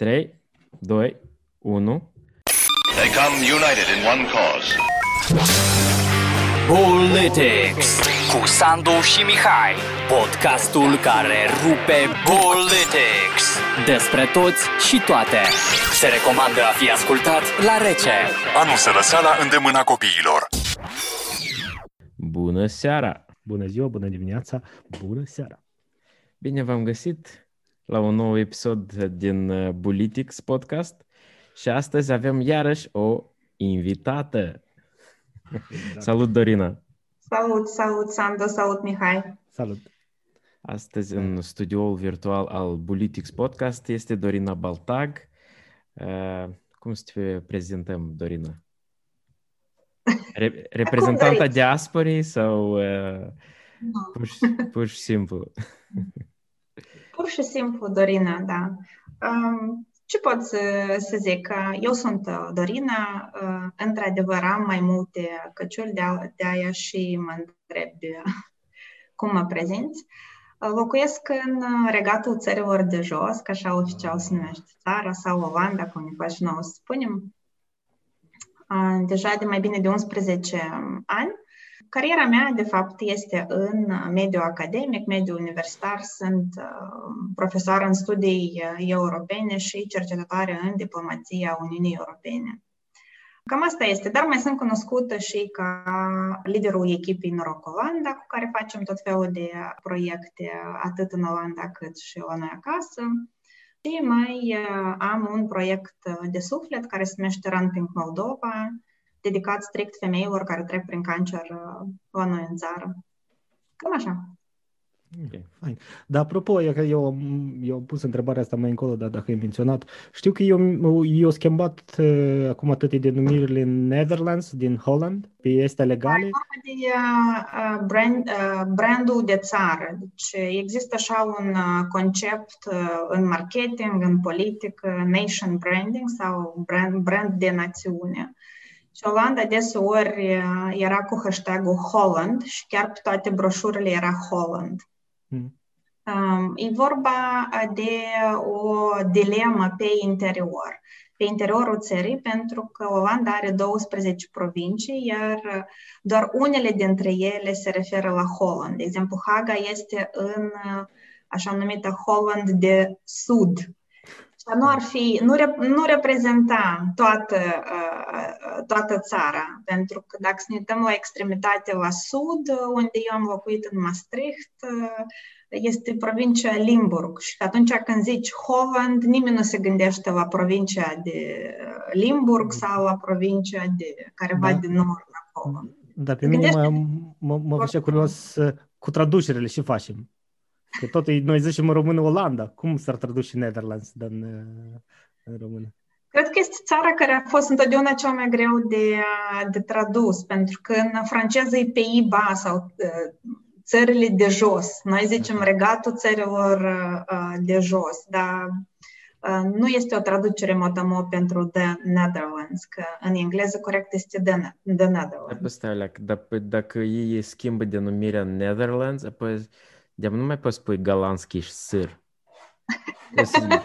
3, 2, 1. They come united in one cause. Politics cu Sandu și Mihai, podcastul care rupe Politics. Despre toți și toate. Se recomandă a fi ascultat la rece. Anul Sărăseala îndemâna copiilor. Bună seara! Bună ziua, bună dimineața, bună seara! Bine v-am găsit la un nou episod din uh, Politics podcast și astăzi avem iarăși o invitată. Salut, Dorina! Salut, salut, Sandu, salut, Mihai! Salut! Astăzi în studioul virtual al Politics podcast este Dorina Baltag. Uh, cum să te prezentăm, Dorina? Re- reprezentanta doriți. diasporii sau uh, Nu. pur, și, pur și simplu? Pur și simplu, Dorina, da. Um, ce pot să, să zic? Uh, Eu sunt uh, Dorina, uh, într-adevăr am mai multe căciuli de, a- de aia și mă întreb uh, cum mă prezinți. Uh, Locuiesc în uh, regatul țărilor de jos, ca așa oficial se numește țara, sau Olanda, cum ne place nouă să spunem. Uh, Deja de mai bine de 11 ani. Cariera mea, de fapt, este în mediul academic, mediul universitar. Sunt uh, profesor în studii uh, europene și cercetătoare în diplomația Uniunii Europene. Cam asta este, dar mai sunt cunoscută și ca liderul echipei Noroc Olanda, cu care facem tot felul de proiecte, atât în Olanda cât și la noi acasă. Și mai uh, am un proiect uh, de suflet care se numește Run Pink Moldova, dedicat strict femeilor care trec prin cancer uh, la noi în țară. Cam așa. Ok. Fain. Dar apropo, eu, eu, eu am pus întrebarea asta mai încolo, dar dacă ai menționat, știu că eu, eu schimbat uh, acum toate denumirile în Netherlands, din Holland, pe este legale. De uh, uh, brand, uh, brandul de țară. Deci există așa un uh, concept uh, în marketing, în politică, nation branding sau brand, brand de națiune. Și Olanda deseori uh, era cu hashtagul Holland și chiar pe toate broșurile era Holland. Mm. Um, e vorba uh, de o dilemă pe interior, pe interiorul țării, pentru că Olanda are 12 provincii, iar uh, doar unele dintre ele se referă la Holland. De exemplu, Haga este în uh, așa numită Holland de Sud. Și nu ar fi, nu, rep, nu reprezenta toată, uh, toată țara, pentru că dacă să ne uităm la extremitate la sud, uh, unde eu am locuit în Maastricht, uh, este provincia Limburg și atunci când zici Holland, nimeni nu se gândește la provincia de uh, Limburg sau la provincia de careva Da. de nord acolo. Dar pe mine Gândește- mă, mă, mă făcea curios uh, cu traducerile și facem. Că tot e- noi zicem în română Olanda. Cum s-ar traduce Netherlands în, uh, în română? Cred că este țara care a fost întotdeauna cea mai greu de, de tradus, pentru că în franceză e Pays-Bas sau uh, țările de jos. Noi zicem regatul țărilor uh, de jos, dar uh, nu este o traducere motamo pentru The Netherlands, că în engleză corect este The, Ne- the Dar Netherlands. pe stai, alea, că dacă, dacă ei schimbă denumirea Netherlands, apoi de nu mai poți spui galanski și sâr. O să-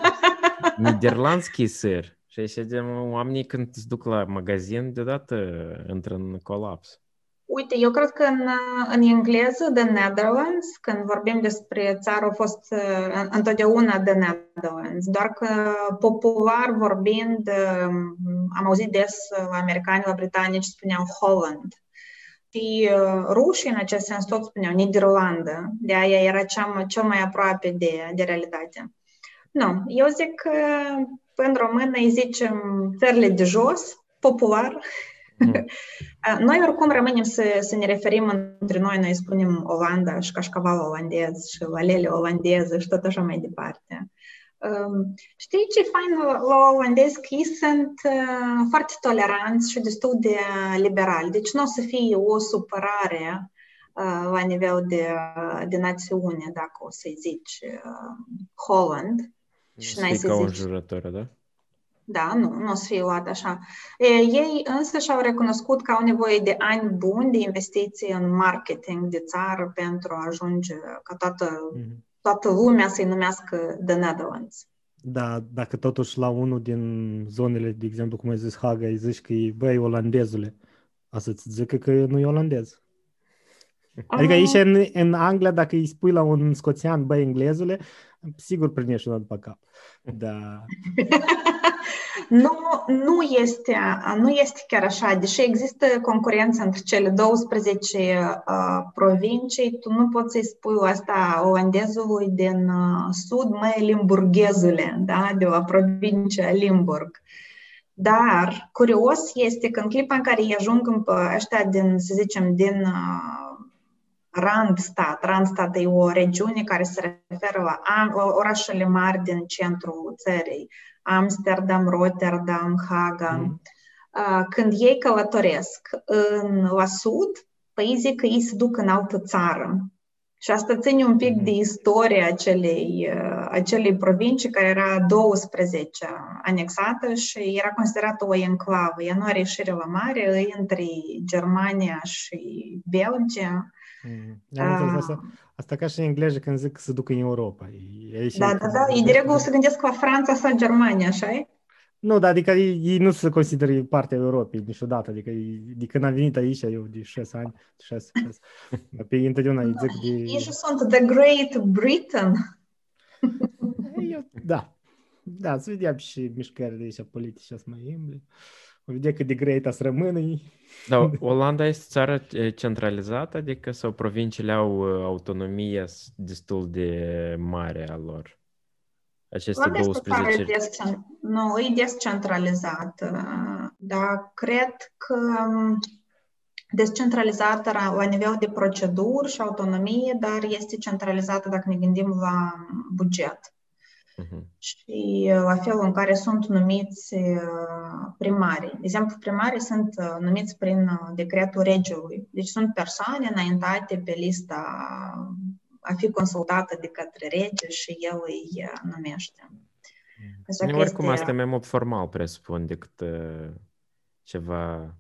Niderlandski sâr. Și așa de oamenii când se duc la magazin, deodată intră în colaps. Uite, eu cred că în, în engleză, The Netherlands, când vorbim despre țară, a fost uh, întotdeauna The Netherlands, doar că popular vorbind, uh, am auzit des uh, la americani, la britanici spuneau Holland. Și uh, rușii, în acest sens, tot spuneau Niderlandă, de aia era cea, mai- cel mai aproape de, de realitate. Nu, eu zic că în română îi zicem țările de jos, popular, Mm. noi oricum rămânem să, să ne referim între noi, noi spunem Olanda și cașcaval olandez și lalele olandeză și tot așa mai departe. Um, Știi ce e fain la, la olandezi? Că ei sunt uh, foarte toleranți și destul de liberali. Deci nu o să fie o supărare uh, la nivel de, de națiune, dacă o să-i zici uh, Holland. Nu Și să n-ai fii să ca un zici. jurător, da? Da, nu, nu o să fie luat așa. E, ei însă și-au recunoscut că au nevoie de ani buni de investiții în marketing de țară pentru a ajunge ca toată, Mhm. Toată lumea să-i numească The Netherlands. Da, dacă totuși la unul din zonele, de exemplu, cum ai zis Haga, îi zici că e, băi, olandezule, a să-ți zică că nu e olandez. Adică aici în, în Anglia, dacă îi spui la un scoțian, băi, englezule, sigur primești una după cap. Da. nu, nu, este, nu este chiar așa. Deși există concurență între cele 12 uh, provincii, tu nu poți să-i spui asta olandezului din uh, sud, mai limburghezule, da? de la provincia Limburg. Dar curios este că în clipa în care îi ajung în ăștia din, să zicem, din uh, Randstad. Randstad e o regiune care se referă la orașele mari din centrul țării, Amsterdam, Rotterdam, Haga. Mm. Când ei călătoresc în, la sud, păi zic că ei se duc în altă țară. Și asta ține un pic de istoria acelei, acelei provincii care era 12 anexată și era considerată o enclavă. Ea nu are ieșire la mare, e între Germania și Belgia. Mm. Am asta, asta ca și în engleză când zic că se duc în Europa. E, da, da, da. Ei de regulă se gândesc la Franța sau Germania, așa e? Nu, dar adică ei, ei nu se consideră partea Europei niciodată. Adică ei, de când am venit aici, eu de 6 ani, 6, 6. Pe întotdeauna îi zic de... Ei și sunt The Great Britain. eu, da. Da, să vedem și mișcările aici politice să mai imbli. O vedea cât de great să rămână Da, Olanda este țară centralizată, adică sau provinciile au autonomie destul de mare a lor? Aceste Olanda 12... Este descent... Nu, e descentralizat, dar cred că descentralizată la nivel de proceduri și autonomie, dar este centralizată dacă ne gândim la buget. Uh-huh. Și la felul în care sunt numiți primarii. De exemplu, primarii sunt numiți prin decretul regiului. Deci sunt persoane înaintate pe lista a fi consultată de către rege și el îi numește. Așa că oricum este... asta e mai mult formal, presupun, decât uh, ceva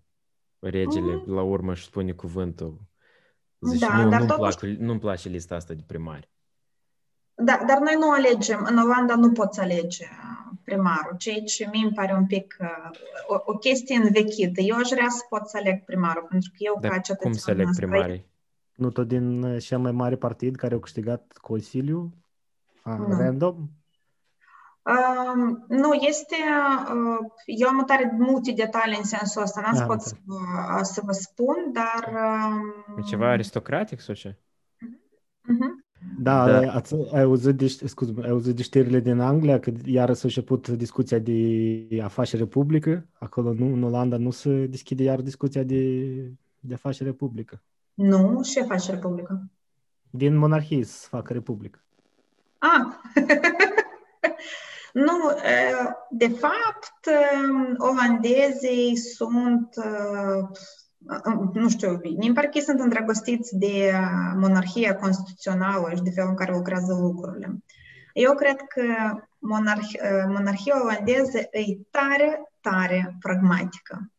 regele mm. la urmă și spune cuvântul. Zici, da, nu, dar nu-mi, totuși... plac, nu-mi place lista asta de primari. Da, dar noi nu alegem. În Olanda nu poți alege primarul, ceea ce mi îmi pare un pic uh, o, o chestie învechită. Eu aș vrea să pot să aleg primarul, pentru că eu, dar ca cetățean... cum să aleg primarii? Nu tot din uh, cel mai mare partid care au câștigat Consiliul? A, nu. Random? Uh, nu, este... Uh, eu am tare multe detalii în sensul ăsta, n-am să pot să, uh, să vă spun, dar... Uh, ceva aristocratic sau ce? Uh-huh. Da, da. Ați, ați, auzit de, scuz, ai auzit de știrile din Anglia, că iară s-a început discuția de afacere publică. Acolo nu, în Olanda nu se deschide iar discuția de, de afacere publică. Nu, ce afacere publică? Din monarhie să facă republică. Ah! nu, de fapt, olandezii sunt nu știu, mi pare că sunt îndrăgostiți de monarhia constituțională și de felul în care lucrează lucrurile. Eu cred că monarh- monarhia olandeză e tare, tare pragmatică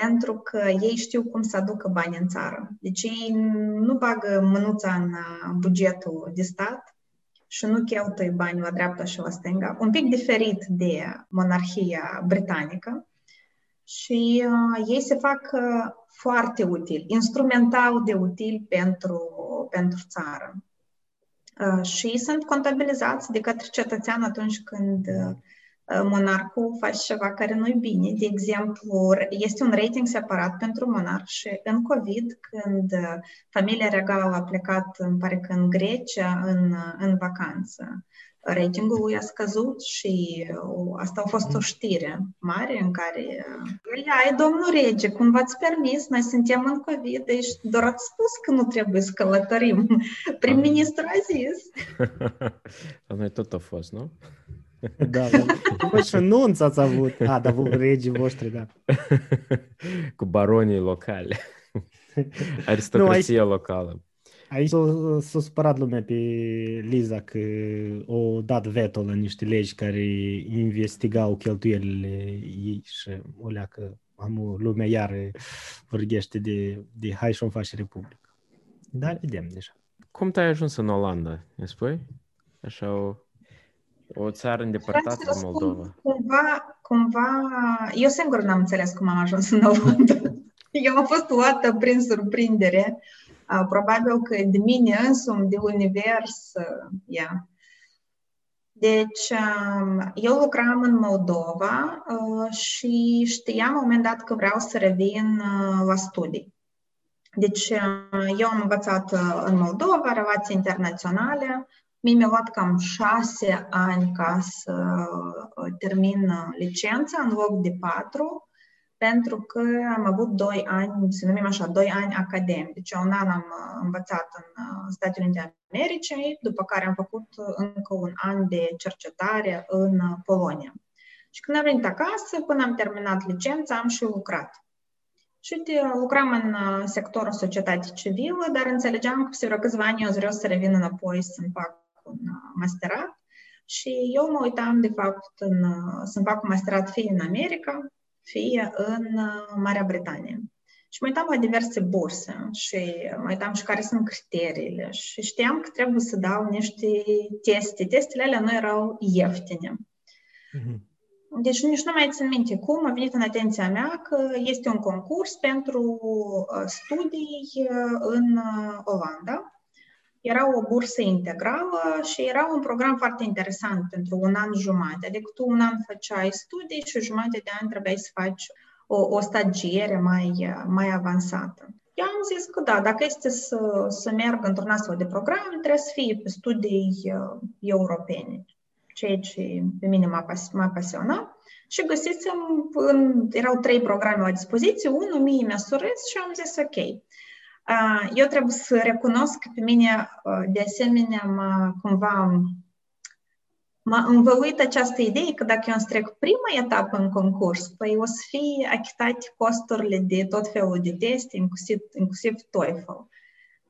pentru că ei știu cum să aducă bani în țară. Deci ei nu bagă mânuța în bugetul de stat și nu cheltuie bani la dreapta și la stânga, un pic diferit de monarhia britanică. Și uh, ei se fac uh, foarte util, instrumental de util pentru, pentru țară. Uh, și sunt contabilizați de către cetățean atunci când uh, monarhul face ceva care nu-i bine. De exemplu, este un rating separat pentru monarh și în COVID, când uh, familia regală a plecat, îmi pare că în Grecia, în, în vacanță, ratingul lui a scăzut și asta a fost o știre mare în care ai, domnul rege, cum v-ați permis, noi suntem în COVID, deci doar ați spus că nu trebuie să călătorim. Prim-ministru a zis. noi tot a fost, nu? Da, da. Cum și nunț ați avut. A, da, regii voștri, da. Cu baronii locale. Aristocrația nu, aici, locală. Aici s-a, s-a supărat lumea pe Liza că o dat veto la niște legi care investigau cheltuielile ei și o leacă am lumea iar vorbește de, de hai și-o face republică. Dar vedem deja. Cum te-ai ajuns în Olanda, îmi spui? Așa o... O țară îndepărtată de Moldova. Cumva, cumva, eu singur n-am înțeles cum am ajuns în Olanda. eu am fost luată prin surprindere. Probabil că de mine însumi, de univers, yeah. Deci, eu lucram în Moldova și știam la un moment dat că vreau să revin la studii. Deci, eu am învățat în Moldova relații internaționale, Mie mi-a luat cam șase ani ca să termin licența în loc de patru, pentru că am avut doi ani, să numim așa, doi ani academici. Deci un an am învățat în Statele Unite ale Americii, după care am făcut încă un an de cercetare în Polonia. Și când am venit acasă, până am terminat licența, am și lucrat. Și lucram în sectorul societății civile, dar înțelegeam că peste vreo câțiva ani eu vreau să revin înapoi să fac un masterat și eu mă uitam, de fapt, în, să-mi fac un masterat fie în America, fie în Marea Britanie. Și mă uitam la diverse burse și mă uitam și care sunt criteriile și știam că trebuie să dau niște teste. Testele alea nu erau ieftine. Mm-hmm. Deci nici nu mai țin minte cum a venit în atenția mea că este un concurs pentru studii în Olanda era o bursă integrală și era un program foarte interesant pentru un an jumate. Adică tu un an făceai studii și jumătate de an trebuiai să faci o, o stagiere mai, mai avansată. Eu am zis că da, dacă este să, să merg într-un astfel de program, trebuie să fie pe studii uh, europene, ceea ce pe mine m-a, pas, m-a pasionat. Și găsisem, în, erau trei programe la dispoziție, unul mie mi-a surâs și am zis ok, eu trebuie să recunosc că pe mine, de asemenea, mă, cumva m-a învăluit această idee că dacă eu îmi trec prima etapă în concurs, păi o să fie achitate costurile de tot felul de teste, inclusiv, inclusiv TOEFL.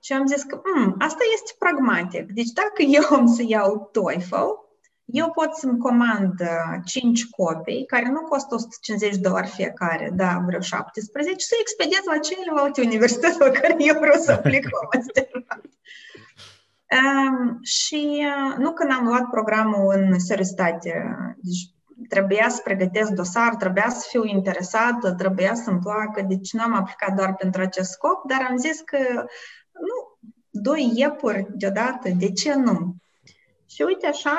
Și am zis că mm, asta este pragmatic. Deci dacă eu am să iau TOEFL, eu pot să-mi comand 5 uh, copii, care nu costă 150 de dolari fiecare, da, vreo 17, și să expediez la celelalte universități la care eu vreau să aplic la masterat. Um, și uh, nu când am luat programul în seriozitate, deci trebuia să pregătesc dosar, trebuia să fiu interesată, trebuia să-mi placă, deci nu am aplicat doar pentru acest scop, dar am zis că nu, doi iepuri deodată, de ce nu? Și uite așa,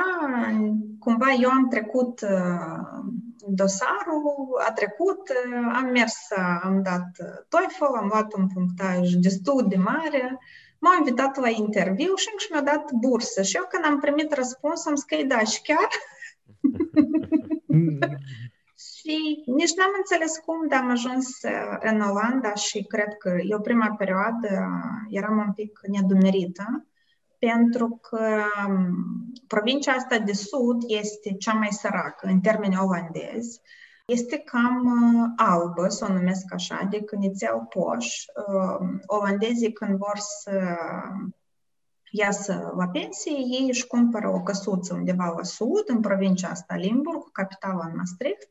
cumva eu am trecut uh, dosarul, a trecut, uh, am mers, am dat TOEFL, am luat un punctaj destul de mare, m-au invitat la interviu și încă mi-au dat bursă. Și eu când am primit răspuns, am zis că da, și chiar. și nici n-am înțeles cum, dar am ajuns uh, în Olanda și cred că eu prima perioadă eram un pic nedumerită pentru că provincia asta de sud este cea mai săracă în termeni olandezi. Este cam albă, să o numesc așa, adică nițel poș. Olandezii când vor să iasă la pensie, ei își cumpără o căsuță undeva la sud, în provincia asta Limburg, capitala în Maastricht.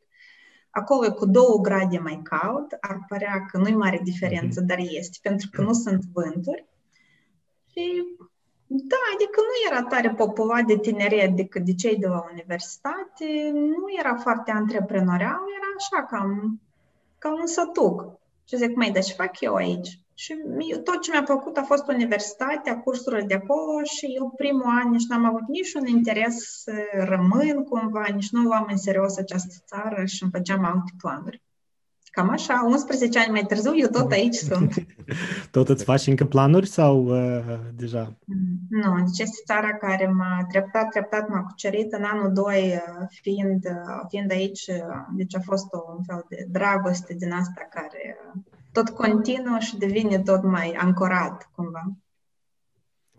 Acolo e cu două grade mai cald, ar părea că nu e mare diferență, dar este, pentru că nu sunt vânturi. Și da, adică nu era tare populat de tineret decât de cei de la universitate, nu era foarte antreprenorial, era așa cam, ca un sătuc. Și zic, mai, dar ce fac eu aici? Și tot ce mi-a plăcut a fost universitatea, cursurile de acolo și eu primul an nici n-am avut niciun interes să rămân cumva, nici nu luam în serios această țară și îmi făceam alte planuri. Cam așa, 11 ani mai târziu, eu tot aici sunt. tot îți faci încă planuri sau uh, deja? Nu, deci este țara care m-a treptat, treptat m-a cucerit în anul 2, uh, fiind, uh, fiind aici, uh, deci a fost o, un fel de dragoste din asta care tot continuă și devine tot mai ancorat cumva.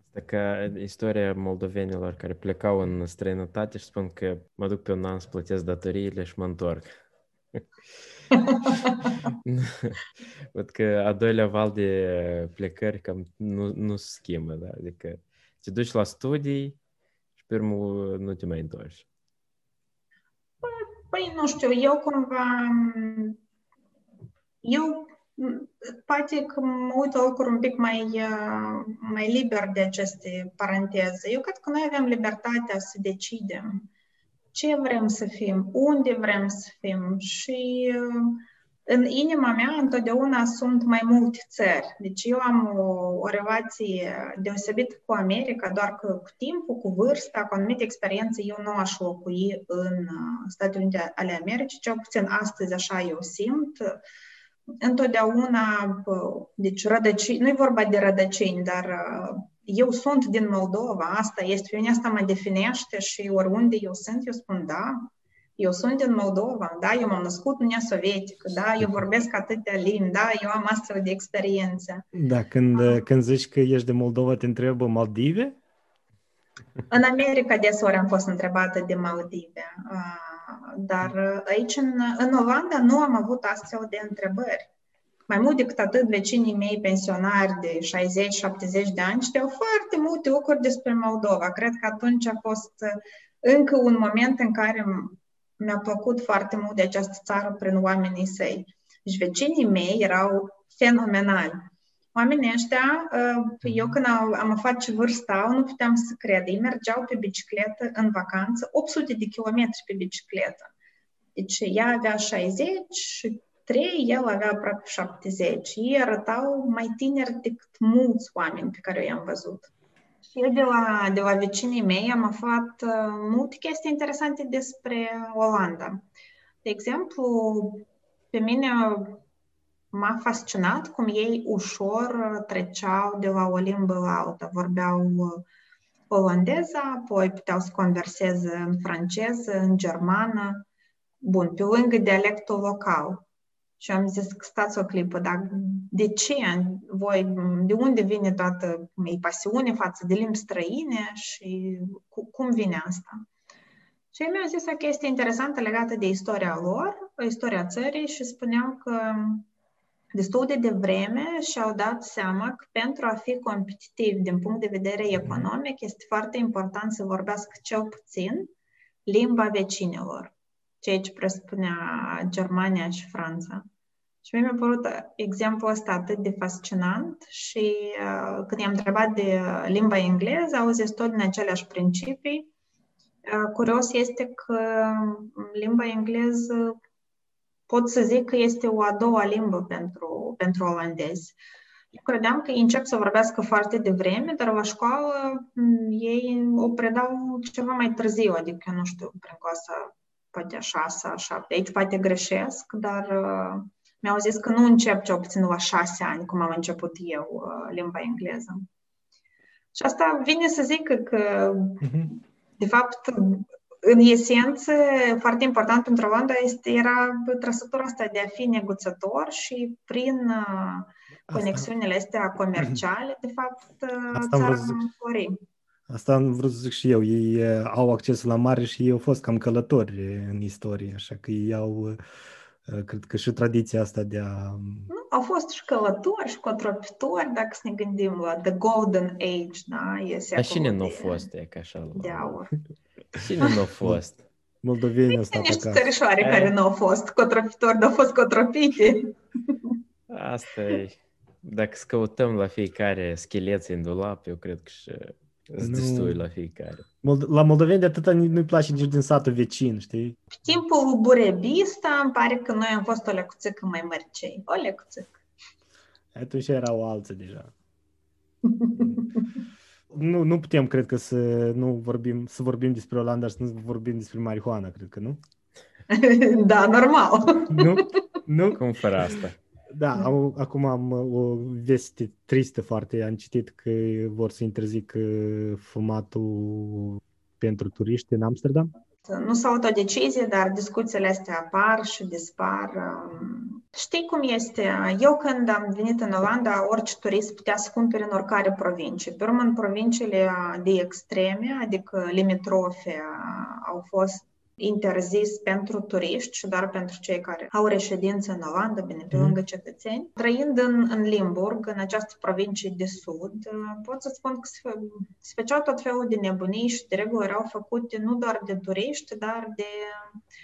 Asta ca istoria moldovenilor care plecau în străinătate și spun că mă duc pe un an să plătesc datoriile și mă întorc. Văd că a doilea val de plecări cam nu, nu se schimbă, da? Adică te duci la studii și pe urmă nu te mai întorci. Păi, nu știu, eu cumva... Eu poate că mă uit lucruri un pic mai, mai liber de aceste paranteze. Eu cred că noi avem libertatea să decidem ce vrem să fim, unde vrem să fim și în inima mea întotdeauna sunt mai multe țări. Deci eu am o, o relație deosebită cu America, doar că cu timpul, cu vârsta, cu anumite experiențe, eu nu aș locui în uh, Statele Unite ale Americii, cel puțin astăzi așa eu simt. Întotdeauna, deci rădăcini, nu e vorba de rădăcini, dar uh, eu sunt din Moldova, asta este, pe mine asta mă definește și oriunde eu sunt, eu spun da, eu sunt din Moldova, da, eu m-am născut în Uniunea Sovietică, da, eu vorbesc atâtea limbi, da, eu am astfel de experiență. Da, când, uh, când zici că ești de Moldova, te întreabă Maldive? În America deseori am fost întrebată de Maldive, dar aici în, în Olanda nu am avut astfel de întrebări. Mai mult decât atât, vecinii mei pensionari de 60-70 de ani știau foarte multe lucruri despre Moldova. Cred că atunci a fost încă un moment în care mi-a plăcut foarte mult de această țară prin oamenii săi. Deci vecinii mei erau fenomenali. Oamenii ăștia, uh, eu când am aflat ce vârstă au, nu puteam să cred. Ei mergeau pe bicicletă în vacanță, 800 de kilometri pe bicicletă. Deci ea avea 60 și 3, el avea aproape 70. Ei arătau mai tineri decât mulți oameni pe care i-am văzut. Și eu de la, de la vecinii mei am aflat uh, multe chestii interesante despre Olanda. De exemplu, pe mine m-a fascinat cum ei ușor treceau de la o limbă la alta. Vorbeau olandeză, apoi puteau să converseze în franceză, în germană, bun, pe lângă dialectul local. Și am zis, stați o clipă, dar de ce voi, de unde vine toată e pasiune față de limbi străine și cu, cum vine asta? Și ei mi-au zis o chestie interesantă legată de istoria lor, istoria țării și spuneau că destul de devreme și-au dat seama că pentru a fi competitiv din punct de vedere mhm. economic este foarte important să vorbească cel puțin limba vecinilor, ceea ce presupunea Germania și Franța. Și mi-a părut exemplul ăsta atât de fascinant și uh, când i-am întrebat de limba engleză, au zis tot din aceleași principii. Uh, curios este că limba engleză pot să zic că este o a doua limbă pentru, pentru olandezi. Eu credeam că ei încep să vorbească foarte devreme, dar la școală ei o predau ceva mai târziu, adică, nu știu, prin clasa poate a șasea, a șapte. Aici poate greșesc, dar uh, mi-au zis că nu încep cel puțin la șase ani, cum am început eu uh, limba engleză. Și asta vine să zic că, că uh-huh. de fapt, în esență, foarte important pentru Olanda este, era trăsătura asta de a fi negociator și prin uh, conexiunile astea comerciale, de fapt, uh, asta țara flori. Asta am vrut să zic și eu. Ei uh, au acces la mare și ei au fost cam călători în istorie, așa că ei au, cred că și tradiția asta de a... Nu, au fost și călători și cotropitori, dacă să ne gândim la The Golden Age, da? E Dar cine nu a fost, e ca așa? De aur. Cine nu a fost? Moldovenii ăsta Niște țărișoare care nu au fost cotropitori, dar au fost cotropite. Asta e. Dacă căutăm la fiecare scheleți în dulap, eu cred că și sunt destui la fiecare. La moldoveni de atâta nu-i place nici din satul vecin, știi? Pe timpul burebista îmi pare că noi am fost o lecuțică mai mărcei. O lecuțică. Atunci erau alții deja. nu, nu putem, cred că, să nu vorbim, să vorbim despre Olanda și să nu vorbim despre marihuana, cred că, nu? da, normal. Nu? Nu? Cum fără asta? Da, am, acum am o veste tristă foarte. Am citit că vor să interzică fumatul pentru turiști în Amsterdam. Nu s-a luat o decizie, dar discuțiile astea apar și dispar. Știi cum este? Eu când am venit în Olanda, orice turist putea să cumpere în oricare provincie. Pe urmă, în provinciile de extreme, adică limitrofe, au fost interzis pentru turiști și doar pentru cei care au reședință în Olanda, bine, pe mhm. lângă cetățeni. Trăind în, în Limburg, în această provincie de sud, pot să spun că se, se făceau tot felul de nebunii și de regulă erau făcute nu doar de turiști, dar de,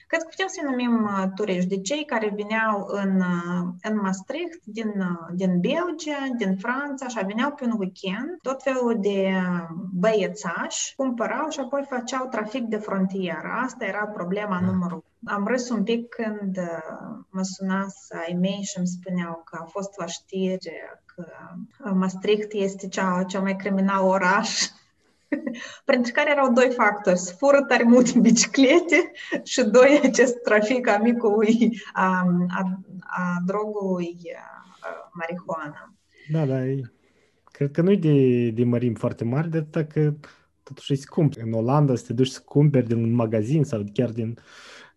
cred că putem să numim uh, turiști, de cei care veneau în, uh, în Maastricht, din, uh, din Belgia, din Franța, așa, veneau pe un weekend, tot felul de băiețași, cumpărau și apoi făceau trafic de frontieră. Asta era era problema numărul. Am râs un pic când uh, mă sunați ai mei și îmi spuneau că a fost la știri că uh, Maastricht este cea, cea mai criminal oraș printre care erau doi factori. Se fură tare multe biciclete și doi, acest trafic a micului, a, a, a drogului a, marihuana. Da, da, e, cred că nu e de, de mărim foarte mari, de atât că totuși e scump. În Olanda să te duci să cumperi din un magazin sau chiar din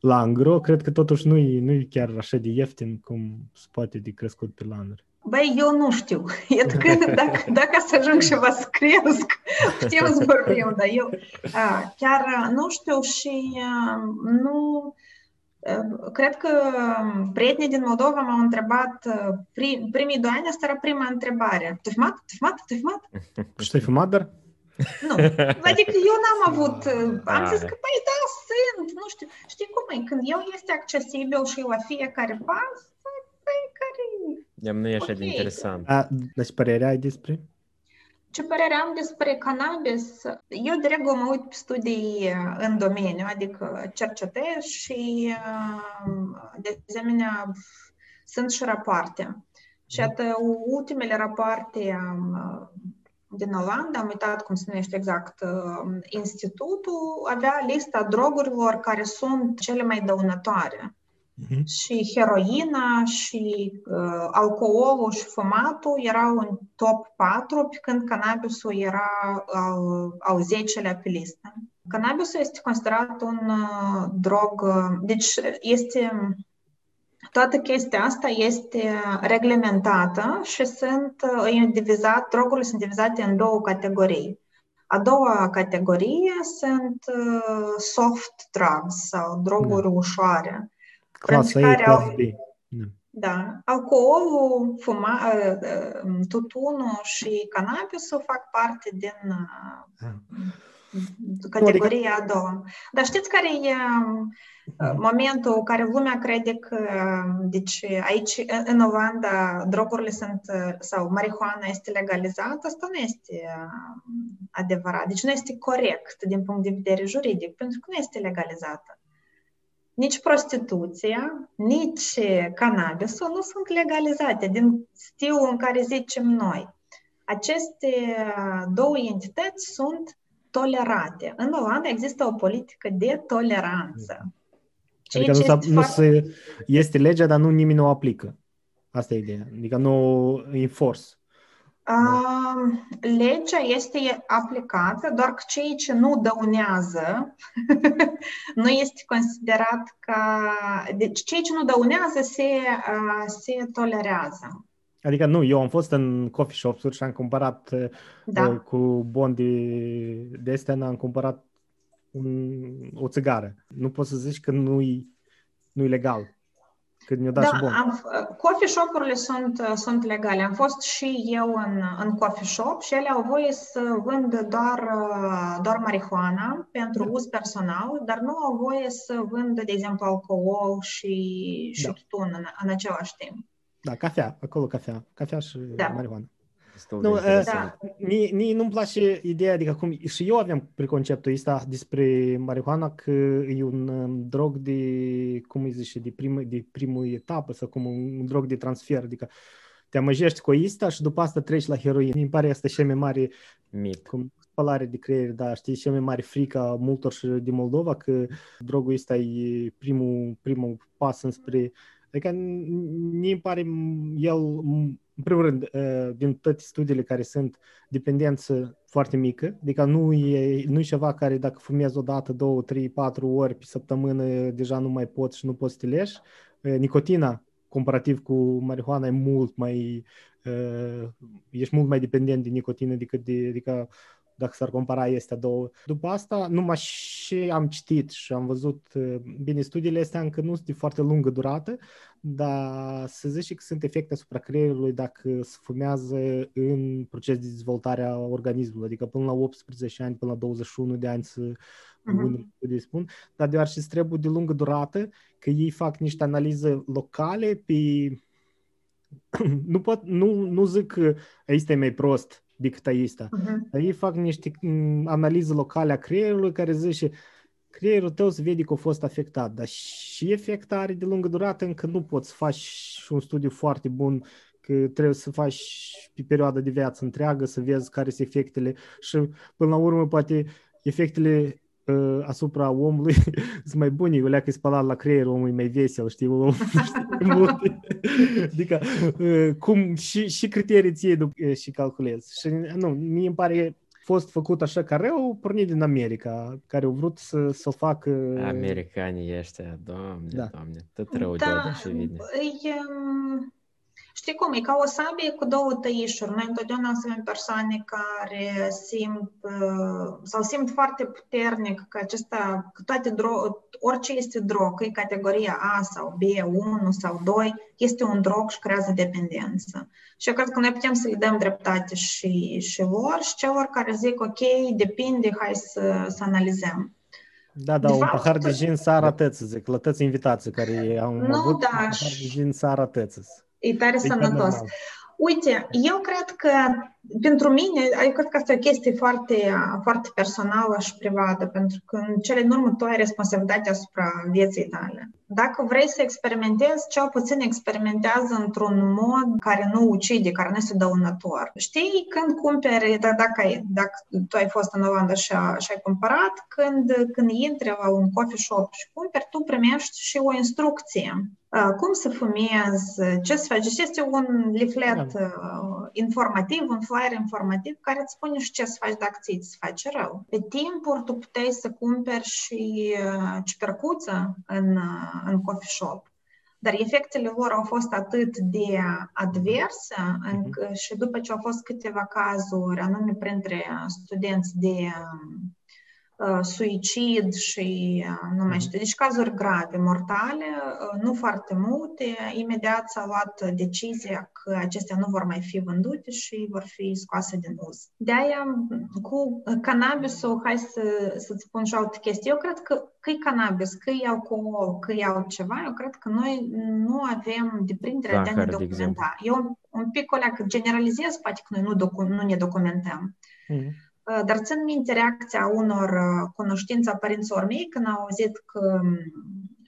la angro, cred că totuși nu e, nu e chiar așa de ieftin cum se poate de crescut pe lanuri. Băi, eu nu știu. E că dacă, dacă să ajung și vă scriesc, știu să vorbim, dar eu a, chiar nu știu și a, nu... Cred că prietenii din Moldova m-au întrebat prim, primii doi ani, asta era prima întrebare. Tu fumat? Tu fumat? Tu fumat? Și tu ai fumat, dar? Nu. Adică eu n-am avut... Am zis că, păi da, sunt, nu știu. Știi cum e? Când eu este accesibil și la fiecare pas, păi care Iam nu e așa okay. de interesant. A, deci părerea ai despre? Ce părere am despre cannabis? Eu de regulă mă uit pe studii în domeniu, adică cercetez și de asemenea sunt și rapoarte. Și atât ultimele rapoarte din Olanda, am uitat cum se numește exact institutul, avea lista drogurilor care sunt cele mai dăunătoare. Uh-huh. Și heroina și uh, alcoolul și fumatul erau în top 4, pe când cannabisul era al, al 10-lea pe listă. Cannabisul este considerat un uh, drog, uh, deci este toată chestia asta este reglementată și sunt uh, divizat, drogurile sunt divizate în două categorii. A doua categorie sunt uh, soft drugs sau droguri da. ușoare Clasa E, clasa B. Da. da. Alcoolul, fuma, ă, ă, tutunul și cannabisul fac parte din da. categoria a doua. Dar știți care e mhm. Momentul în care lumea crede că, deci aici în Olanda drogurile sunt, sau marihuana este legalizată, asta nu este adevărat. Deci nu este corect din punct de vedere juridic, pentru că nu este legalizată nici prostituția, nici cannabisul nu sunt legalizate din stilul în care zicem noi. Aceste două entități sunt tolerate. În Olanda există o politică de toleranță. Ceea adică nu, nu fac... se, este legea, dar nu nimeni nu o aplică. Asta e ideea. Adică nu enforce. Uh, legea este aplicată, doar că cei ce nu dăunează nu este considerat ca... Deci cei ce nu dăunează se, uh, se tolerează. Adică nu, eu am fost în coffee shop-uri și am cumpărat da. uh, cu bon de, de astea, am cumpărat un, o țigară. Nu poți să zici că nu-i, nu-i legal. Cât mi-o dat da, și bon. Am, coffee shop-urile sunt, sunt legale. Am fost și eu în, în coffee shop și ele au voie să vândă doar, doar marihuana pentru da. uz personal, dar nu au voie să vândă, de exemplu, alcool și, și da. tutun în, în același timp. Da, cafea, acolo cafea, cafea și da. marihuana destul nu, de Da. Mie, mie nu-mi place ideea, adică cum și eu aveam preconceptul ăsta despre marihuana că e un um, drog de, cum îi zice, de, primă, de primă etapă sau cum un drog de transfer, adică te amăjești cu ista și după asta treci la heroină. Mi pare asta cea mai mare mit. Cum, spălare de creier, da, știi, cea mai mare frică a multor și din Moldova că drogul ăsta e primul, primul pas înspre Adică mi pare el în primul rând, din toate studiile care sunt, dependență foarte mică, adică nu e, nu e ceva care dacă fumezi o dată, două, trei, patru ori pe săptămână, deja nu mai poți și nu poți să te leși. Nicotina, comparativ cu marihuana, e mult mai, ești mult mai dependent de nicotină decât de, adică dacă s-ar compara este două. După asta, numai și am citit și am văzut, bine, studiile astea încă nu sunt de foarte lungă durată, dar să zice că sunt efecte asupra creierului dacă se fumează în proces de dezvoltare a organismului, adică până la 18 ani, până la 21 de ani să uh-huh. spun, dar deoarece trebuie de lungă durată, că ei fac niște analize locale pe nu, pot, nu, nu zic că este mai prost decât aista, uh-huh. dar ei fac niște analize locale a creierului care zice creierul tău se vede că a fost afectat, dar și efectare de lungă durată încă nu poți să faci un studiu foarte bun că trebuie să faci pe perioada de viață întreagă, să vezi care sunt efectele și până la urmă poate efectele uh, asupra omului sunt mai bune, o leacă spălat la creier, omul e mai vesel, știi, omul multe. adică uh, cum și, și criterii ție și calculezi. Și nu, mie îmi pare fost făcut așa ca rău, pornit din America, care au vrut să, să facă... Americanii ăștia, doamne, da. doamne, tot rău da, de și vine. E, Știi cum, e ca o sabie cu două tăișuri. Noi întotdeauna avem persoane care simt uh, sau simt foarte puternic că acesta, că toate drog, orice este drog, că e categoria A sau B, 1 sau 2, este un drog și creează dependență. Și eu cred că noi putem să le dăm dreptate și, și lor și celor care zic, ok, depinde, hai să, să analizăm. Da, da, de un fapt, pahar de gin să arătăți, zic, lătăți invitații care au nu, avut da, un pahar de gin să arătăți. E tare sănătos. Uite, eu cred că pentru mine, eu cred că asta e o chestie foarte, foarte personală și privată, pentru că în cele din urmă tu ai responsabilitatea asupra vieții tale. Dacă vrei să experimentezi, cel puțin experimentează într-un mod care nu ucide, care nu este dăunător. Știi, când cumperi, da, dacă, ai, dacă tu ai fost în Olanda și, a, și ai cumpărat, când, când intri la un coffee shop și cumperi, tu primești și o instrucție cum să fumezi, ce să faci. Este un leaflet da. informativ, un flyer informativ care îți spune și ce să faci dacă ți se face rău. Pe timpuri tu puteai să cumperi și ciupercuță în, în coffee shop. Dar efectele lor au fost atât de adverse încă și după ce au fost câteva cazuri, anume printre studenți de Uh, suicid și uh, nu mai știu, deci cazuri grave, mortale, uh, nu foarte multe. Imediat s-a luat decizia că acestea nu vor mai fi vândute și vor fi scoase din uz. De-aia, cu cannabisul, hai să, să-ți spun și o altă chestie. Eu cred că că e cannabis, că e alcool, că e altceva, eu cred că noi nu avem deprinderea de a ne documenta. Eu un pic o leacă generalizez, poate că noi nu, docu- nu ne documentăm. Mm-hmm. Dar țin minte reacția unor cunoștință a părinților mei când au auzit că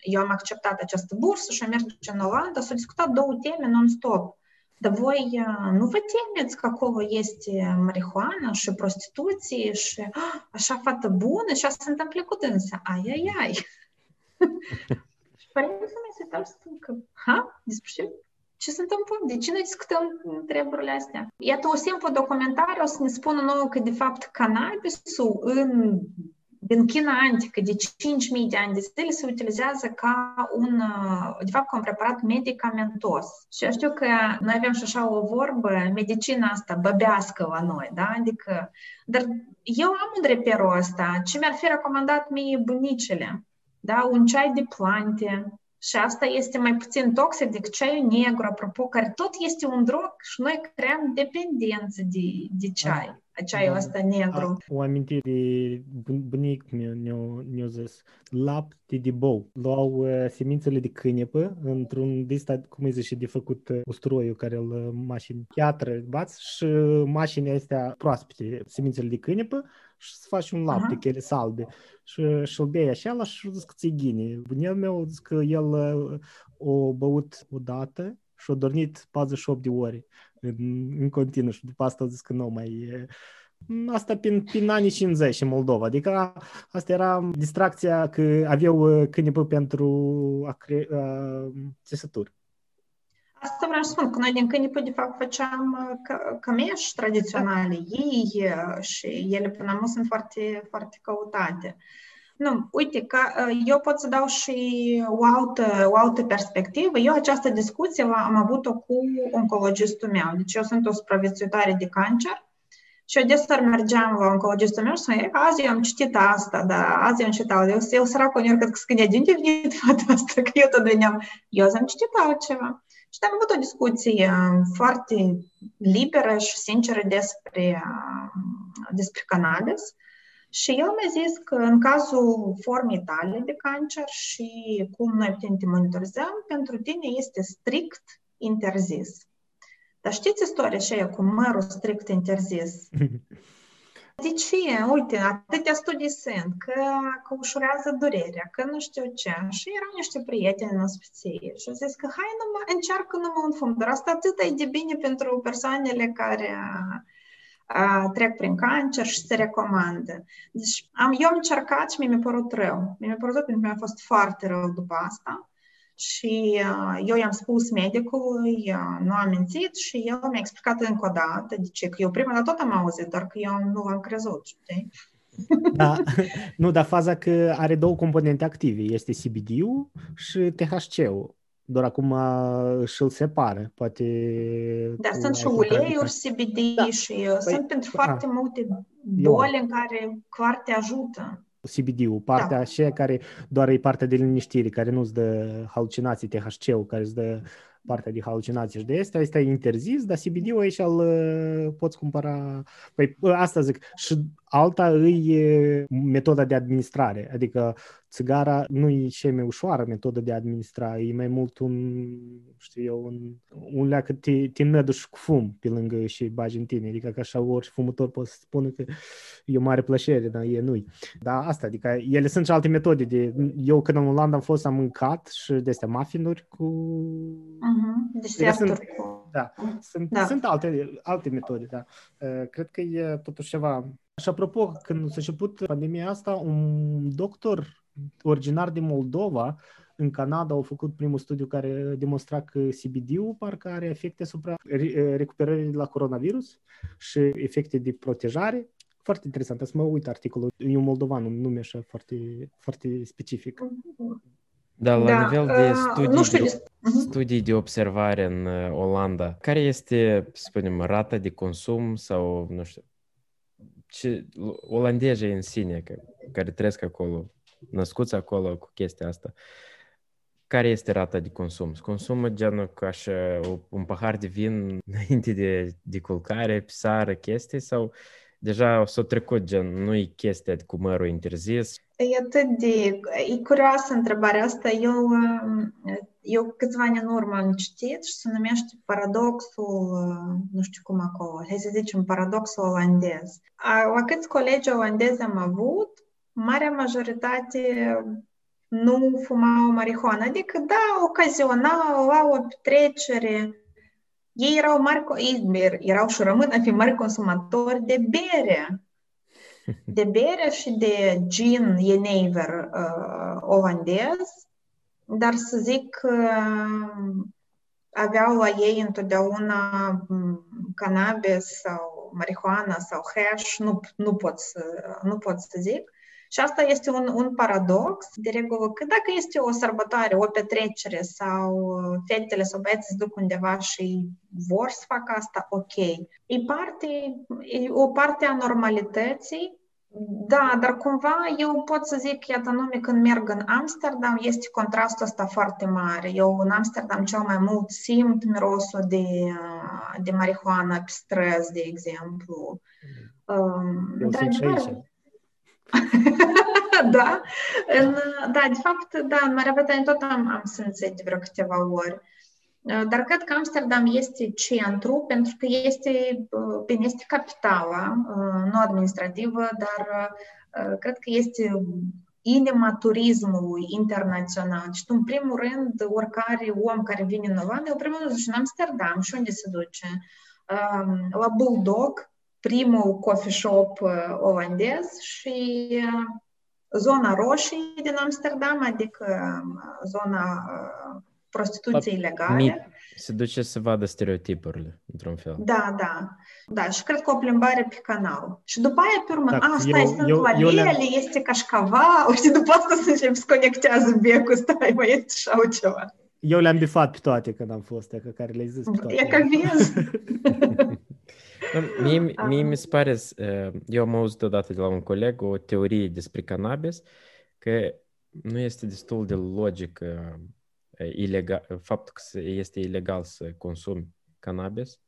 eu am acceptat această bursă și am mers în Olanda, s-au discutat două teme non-stop. Dar voi nu vă temeți că acolo este marihuana și prostituție și așa fată bună și asta se întâmplă cu dânsa. Ai, ai, ai. și părinții mei se uitau și spun că, ha, despre ce ce se întâmplă? De ce noi discutăm treburile astea? Iată, o simplu documentare o să ne spună nouă că, de fapt, cannabisul în din China antică, de 5.000 de ani de zile, se utilizează ca un, de fapt, ca un preparat medicamentos. Și eu știu că noi avem și așa o vorbă, medicina asta băbească la noi, da? Adică, dar eu am un reperul ăsta, ce mi-ar fi recomandat mie bunicele, da? Un ceai de plante, și asta este mai puțin toxic decât ceaiul negru, apropo, care tot este un drog și noi creăm dependență de, de ceai. A ceaiul da. ăsta negru. O amintire, bunic mi-a, mi zis, lapte de bou. Luau uh, semințele de câinepă într-un distat, cum îi zice, de făcut uh, usturoiul care îl uh, mașini piatră, bați, și mașinile astea proaspete, semințele de câinepă, și să faci un lapte, uh-huh. că ele salbe. Și, și îl bei așa, la și zic că ți ghine. Bunel meu zic că el o băut odată și a dormit 48 de ore în, în continuu și după asta a zis că nu mai... Asta prin, prin anii 50 în Moldova. Adică asta era distracția că aveau câinepă pentru a cre, a, țesături. Asta vreau să spun, că noi din câinipă, de fapt, făceam cămeși tradiționale, ei și ele până acum sunt foarte, foarte căutate. Nu, uite, ca, eu pot să dau și o altă, o altă perspectivă. Eu această discuție am avut-o cu oncologistul meu. Deci eu sunt o supraviețuitoare de cancer și eu deseori mergeam la oncologistul meu și spunea, azi eu am citit asta, da, azi eu am citit asta. Eu, eu săracul, eu cred că scrie, de unde venit fata asta, că eu tot veneam. Eu am citit altceva. Și am avut o discuție foarte liberă și sinceră despre, despre cannabis. Și el mi-a zis că în cazul formei tale de cancer și cum noi putem te monitorizăm, pentru tine este strict interzis. Dar știți istoria aceea cu mărul strict interzis? De ce? Uite, atâtea studii sunt, că, că ușurează durerea, că nu știu ce. Și erau niște prieteni în ospiție și au zis că hai numai, încearcă numai un fum, dar asta atât e de bine pentru persoanele care a, trec prin cancer și se recomandă. Deci am, eu am încercat și mi-a părut rău. Mi-a părut rău pentru că mi-a fost foarte rău după asta. Și uh, eu i-am spus medicului, uh, nu am mințit și el mi-a explicat încă o dată de ce, că eu prima dată tot am auzit, doar că eu nu am crezut, știi? Da, nu, dar faza că are două componente active. Este CBD-ul și THC-ul. Doar acum și îl separă, poate... Da, sunt și uleiuri CBD da. și păi, sunt pentru a, foarte multe boli eu. în care foarte ajută. CBD-ul, partea da. aceea care doar e partea de liniștire, care nu-ți dă halucinații, THC-ul, care îți dă partea de halucinații și de astea, este interzis, dar CBD-ul aici îl uh, poți cumpăra. Păi asta zic. Și alta e metoda de administrare, adică țigara nu e cea mai ușoară metodă de a administra, e mai mult un, știu eu, un, un leacă te, te năduși cu fum pe lângă și bagi în tine, adică că așa orice fumător poate să spună că e o mare plăcere, dar e nu Dar asta, adică ele sunt și alte metode de, eu când în Olanda am fost, am mâncat și de astea muffinuri cu... Uh-huh. sunt, da, sunt, da. sunt alte, alte metode, da. Uh, cred că e totuși ceva și apropo, când s-a început pandemia asta, un doctor originar din Moldova, în Canada, au făcut primul studiu care demonstra că CBD-ul parcă are efecte asupra recuperării de la coronavirus și efecte de protejare. Foarte interesant, să mă uit articolul. E un moldovan, un nume așa foarte, foarte specific. Da, la da, nivel de studii, nu știu, de, studii de observare în Olanda, care este, să spunem, rata de consum sau, nu știu, ce, olandezii în sine, care trăiesc acolo, născuți acolo cu chestia asta, care este rata de consum? Consumă genul ca așa un pahar de vin înainte de, de culcare, pisară, chestii sau deja s-a trecut gen, nu e chestia cu mărul interzis? E atât de... E curioasă întrebarea asta. Eu, um, eu câțiva ani în urmă am citit și se numește paradoxul, uh, nu știu cum acolo, hai să zicem paradoxul olandez. La câți colegi olandezi am avut, marea majoritate nu fumau marihuana, adică da, ocazional, la o petrecere, ei erau mari, erau și rămân a fi mari consumatori de bere. De bere și de gin Jenever uh, olandez, dar să zic că aveau la ei întotdeauna cannabis sau marihuana sau hash, nu, nu, pot să, nu pot să zic. Și asta este un, un paradox, de regulă, că dacă este o sărbătoare, o petrecere sau fetele sau băieții se duc undeva și vor să facă asta, ok. E, parte, e o parte a normalității, da, dar cumva eu pot să zic, iată nume, când merg în Amsterdam, este contrastul ăsta foarte mare. Eu în Amsterdam cel mai mult simt mirosul de, de marihuana pe străzi, de exemplu. Um, eu sunt și aici. da? În, da, de fapt, da, în Marea Britanie tot am, am simțit de vreo câteva ori. Dar cred că Amsterdam este centru pentru că este, bine, este capitala, nu administrativă, dar cred că este inima turismului internațional. Și în primul rând, oricare om care vine în Olanda, în primul rând duce în Amsterdam și unde se duce? La Bulldog, primul coffee shop olandez și zona roșie din Amsterdam, adică zona prostituției legale. Se duce să vadă stereotipurile, într-un fel. Da, da. Da, și cred că o plimbare pe canal. Și după aia, pe urmă, da, a, stai, eu, sunt eu, valele, eu este cașcaval, și după asta se încep să conectează becul, stai, mai este și ceva. Eu le-am bifat pe toate când am fost, că care le-ai zis pe toate. E că vezi. mie, mie mi se pare, eu am auzit odată de la un coleg o teorie despre cannabis, că nu este destul de logică ilegal, faptul că este ilegal să consumi cannabis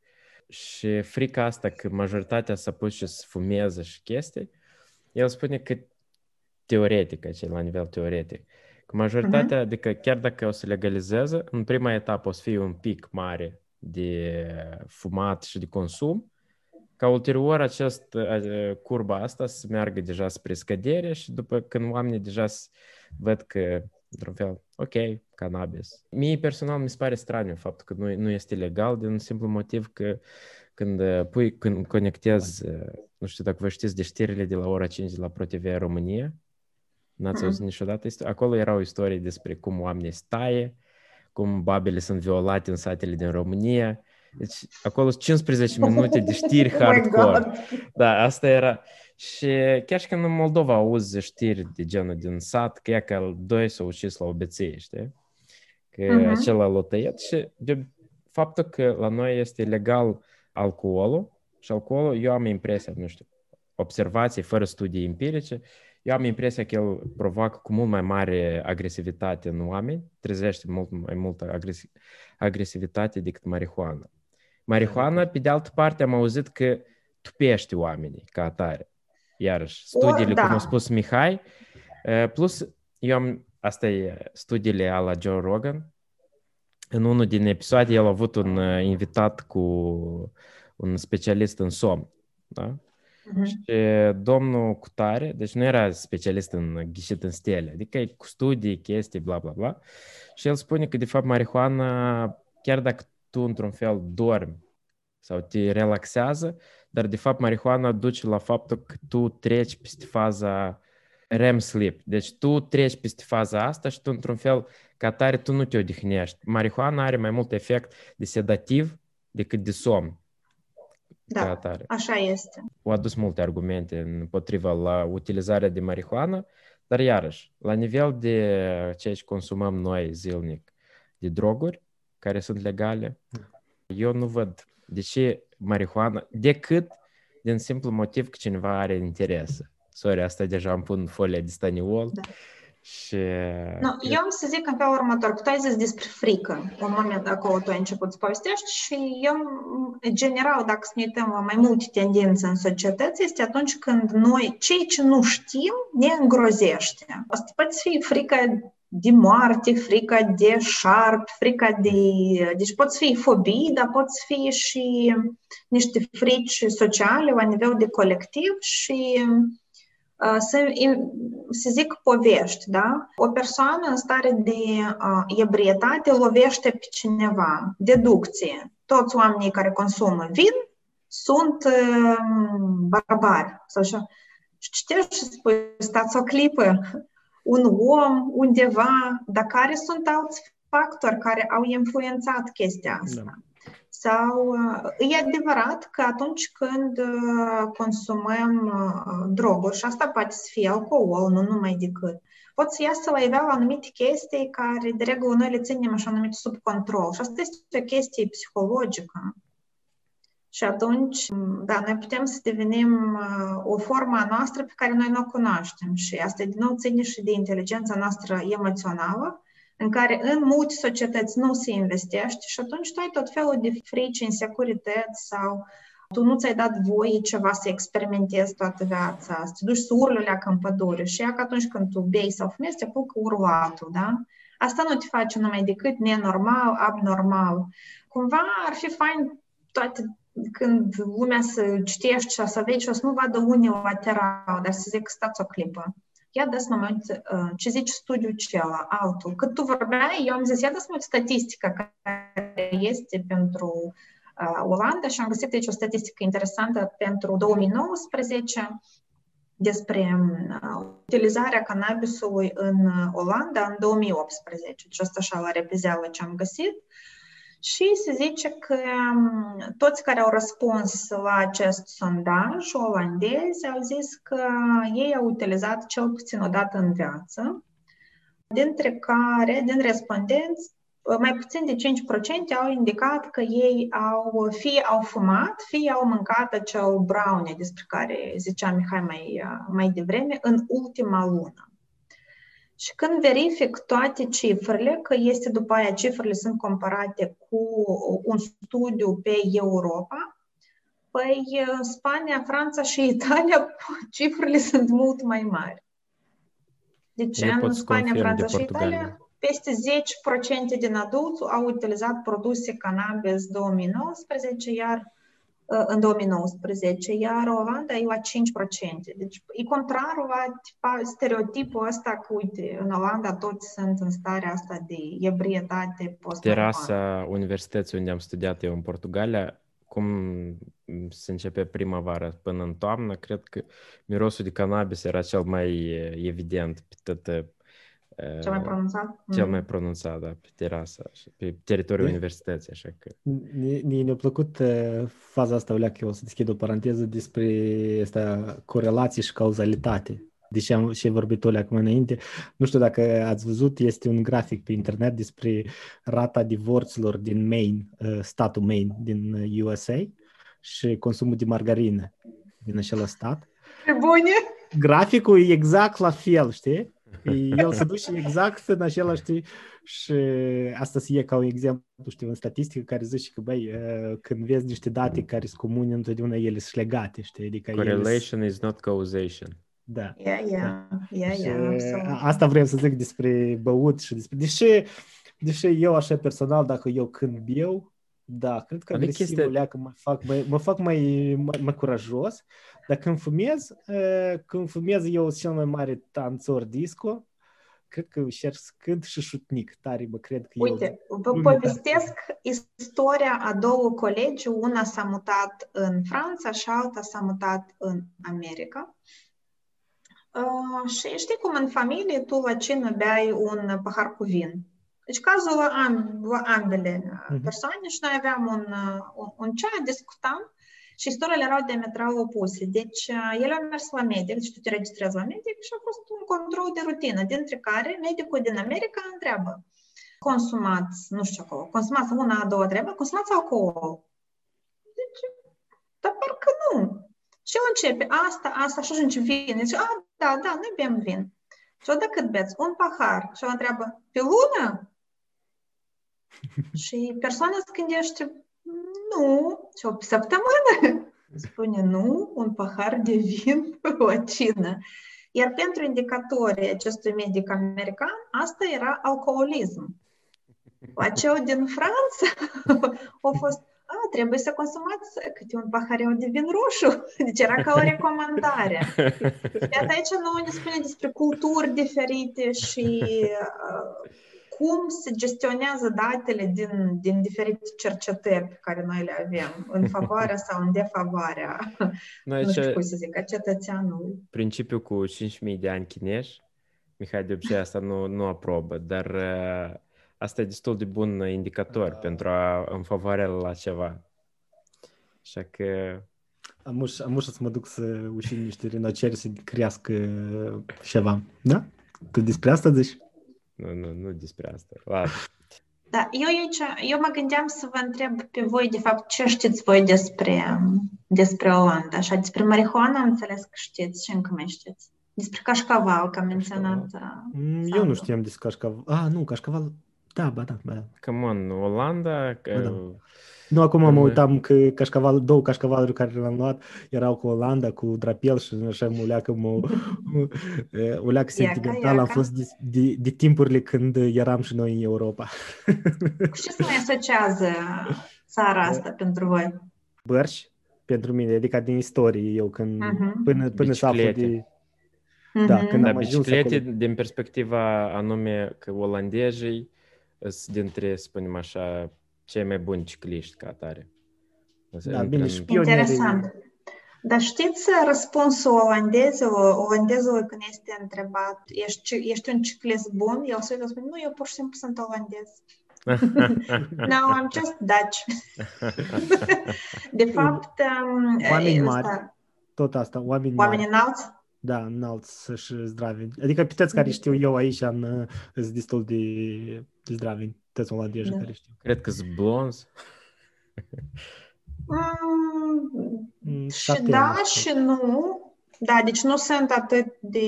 și frica asta că majoritatea s-a pus și să fumeze și chestii, el spune că teoretic, ce la nivel teoretic, că majoritatea, uh-huh. adică chiar dacă o să legalizeze, în prima etapă o să fie un pic mare de fumat și de consum, ca ulterior acest, uh, curba asta să meargă deja spre scădere și după când oamenii deja văd că, într-un fel, ok, cannabis. Mie personal mi se pare straniu faptul că nu, nu este legal din un simplu motiv că când uh, pui, când conectezi, uh, nu știu dacă vă știți de știrile de la ora 5 de la ProTV România, n-ați auzit niciodată, acolo erau istorii despre cum oamenii staie, cum babele sunt violate în satele din România, deci acolo 15 minute de știri oh hardcore. Da, asta era. Și chiar și când în Moldova auzi știri de genul din sat, că e că doi s-au ucis la obeție, știi? Că uh-huh. acela l-a tăiat și de faptul că la noi este legal alcoolul și alcoolul, eu am impresia, nu știu, observații fără studii empirice, eu am impresia că el provoacă cu mult mai mare agresivitate în oameni, trezește mult mai multă agresivitate decât marihuana. Marihuana, pe de altă parte, am auzit că tupește oamenii ca atare. Iarăși, studiile, o, da. cum a spus Mihai, plus eu am, asta e studiile la Joe Rogan, în unul din episoade el a avut un invitat cu un specialist în somn, da? Uh-huh. Și domnul Cutare, deci nu era specialist în ghișit în stele, adică e cu studii, chestii, bla, bla, bla. Și el spune că, de fapt, marihuana, chiar dacă tu, într-un fel, dormi sau te relaxează, dar, de fapt, marihuana duce la faptul că tu treci peste faza REM sleep. Deci tu treci peste faza asta și tu, într-un fel, ca tare, tu nu te odihnești. Marihuana are mai mult efect de sedativ decât de somn. Da, atare. așa este. Au adus multe argumente împotriva la utilizarea de marihuana, dar iarăși, la nivel de ceea ce consumăm noi zilnic de droguri, care sunt legale, eu nu văd de ce marihuana, decât din simplu motiv că cineva are interes. Sorry, asta deja îmi pun folia de staniol. Da. Și... No, eu am să zic în felul următor, că tu ai zis despre frică, în moment acolo tu ai început să povestești și eu, în general, dacă să ne uităm la mai multe tendințe în societăți, este atunci când noi, cei ce nu știm, ne îngrozește. Asta poate fi frică de moarte, frica de șarpi, frica de... Deci pot fi fobii, dar pot fi și niște frici sociale la nivel de colectiv și să, să zic povești, da? O persoană în stare de uh, ebrietate lovește pe cineva, deducție. Toți oamenii care consumă vin sunt uh, barbari. Sau așa. Și citești și spui, stați o clipă, un om undeva, dar care sunt alți factori care au influențat chestia asta? Da. Sau e adevărat că atunci când consumăm droguri, și asta poate să fie alcool, nu numai decât, pot să iasă la iveală anumite chestii care, de regulă, noi le ținem așa numit sub control. Și asta este o chestie psihologică. Și atunci, da, noi putem să devenim o formă a noastră pe care noi nu o cunoaștem. Și asta, din nou, ține și de inteligența noastră emoțională, în care în multe societăți nu se investește și atunci tu ai tot felul de frici, insecurități sau tu nu ți-ai dat voie ceva să experimentezi toată viața, să te duci să urli la în pădure și ea că atunci când tu bei sau fumezi, te apucă urlatul, da? Asta nu te face numai decât nenormal, abnormal. Cumva ar fi fain toate când lumea să citești și să vezi și o să nu vadă unilateral, dar să zic, stați o clipă ia dați moment ce zice studiul cela, altul. Cât tu vorbeai, eu am zis, ia dați moment statistica care este pentru uh, Olanda și am găsit aici o statistică interesantă pentru 2019 despre uh, utilizarea cannabisului în Olanda în 2018. Deci asta așa la repezeală ce am găsit. Și se zice că toți care au răspuns la acest sondaj, olandezi, au zis că ei au utilizat cel puțin o dată în viață, dintre care, din respondenți, mai puțin de 5% au indicat că ei au, fie au fumat, fie au mâncat acel brownie despre care zicea Mihai mai, mai devreme în ultima lună. Și când verific toate cifrele, că este după aia cifrele sunt comparate cu un studiu pe Europa, păi Spania, Franța și Italia, cifrele sunt mult mai mari. Deci în Spania, Franța și Italia, peste 10% din adulți au utilizat produse cannabis 2019, iar uh, în 2019, iar Olanda e la 5%. Deci e contrarul la tipa, stereotipul ăsta că, uite, în Olanda toți sunt în starea asta de ebrietate post Terasa universității unde am studiat eu în Portugalia, cum se începe primăvara? Până în toamnă, cred că mirosul de cannabis era cel mai eh, evident pe tot cel mai pronunțat? Cel mai pronunțat, da, pe terasa, pe teritoriul de... universității, așa că... Mie ne-a plăcut uh, faza asta, Olea, că eu o să deschid o paranteză despre asta, corelație și cauzalitate. Deși am și vorbit Olea acum înainte, nu știu dacă ați văzut, este un grafic pe internet despre rata divorților din Maine, uh, statul Maine din USA și consumul de margarină din acel stat. Pe bune! Graficul e exact la fel, știi? El se duce exact în același timp și asta se e ca un exemplu, știu, în statistică care zice că, băi, când vezi niște date care sunt comune, întotdeauna ele sunt legate, știi? Adică Correlation is not causation. Da. Yeah, yeah, yeah, yeah, asta vreau să zic despre băut și despre... Deși, deși eu așa personal, dacă eu când beau, da, cred că agresivul chestia... că mă fac, mai, mă fac mai, mai, mai curajos, dar când fumez, când fumez eu cel mai mare tanțor disco, cred că încerc să cânt și șutnic, tare mă cred că Uite, vă povestesc istoria a două colegi, una s-a mutat în Franța și alta s-a mutat în America. Uh, și știi cum în familie tu la cină beai un pahar cu vin. Deci cazul la, amb- la ambele uh-huh. persoane și noi aveam un, un, un ceai, discutam și istoriile erau diametral opuse. Deci, el a mers la medic, deci tu te registrezi la medic și a fost un control de rutină, dintre care medicul din America întreabă consumați, nu știu acolo, consumați una, a doua treabă, consumați alcool. Deci, dar parcă nu. Și el începe, asta, asta, și ajunge vin. Deci, a, da, da, noi bem vin. Și odată cât beți? Un pahar. Și el întreabă, pe lună? și persoana se gândește, nu, ce o săptămână. Spune nu, un pahar de vin o cină. Iar pentru indicatorii acestui medic american, asta era alcoolism. Acel din Franța a fost, a, trebuie să consumați câte un pahareu de vin roșu. Deci era ca o recomandare. Iată aici nu ne spune despre culturi diferite și uh, cum se gestionează datele din, din diferite cercetări pe care noi le avem, în favoarea sau în defavoarea, noi nu știu cum să zic, a cetățeanului. Principiul cu 5.000 de ani chinești, Mihai de obicei asta nu, nu aprobă, dar uh, asta e destul de bun indicator uh. pentru a în favoarea la ceva. Așa că... Am uș, am să mă duc să ușin niște rinoceri să crească ceva, da? Tu despre asta zici? Nu, nu, nu despre asta. Ладно. Da, eu aici, eu mă gândeam să vă întreb pe voi, de fapt, ce știți voi despre, despre Olanda? Așa, despre marihuana am înțeles că știți și încă mai știți. Despre cașcaval, că am menționat. Mm, eu nu știam despre cașcaval. Ah, nu, cașcaval, da, ba da, ba da. Come on, Olanda, ba, da. Nu, acum mă uitam că cașcaval, două cașcavaluri care le-am luat erau cu Olanda, cu drapel și așa mă leacă, mă, o leacă sentimental am fost de, de, de, timpurile când eram și noi în Europa. Cu ce se mai asociază țara asta pentru voi? Bărși, pentru mine, adică din istorie, eu când, uh-huh. până, până să aflu de... Da, când da, am ajuns acolo... din perspectiva anume că olandezii sunt dintre, să spunem așa, cei mai buni cicliști ca atare. Da, bine, și Interesant. Dar știți răspunsul olandezilor, olandezului când este întrebat, ești, ești un ciclist bun? El se uită spune, nu, eu pur și simplu sunt olandez. no, I'm just Dutch. De fapt, um, oameni mari, asta, tot asta, oameni, oameni mari. înalți? Da, înalți și zdravi. Adică puteți care știu eu aici, în, sunt destul de, de zdravi toți olandezi da. care știu. Cred că sunt blonzi. Mm, și da și nu. Da, deci nu sunt atât de...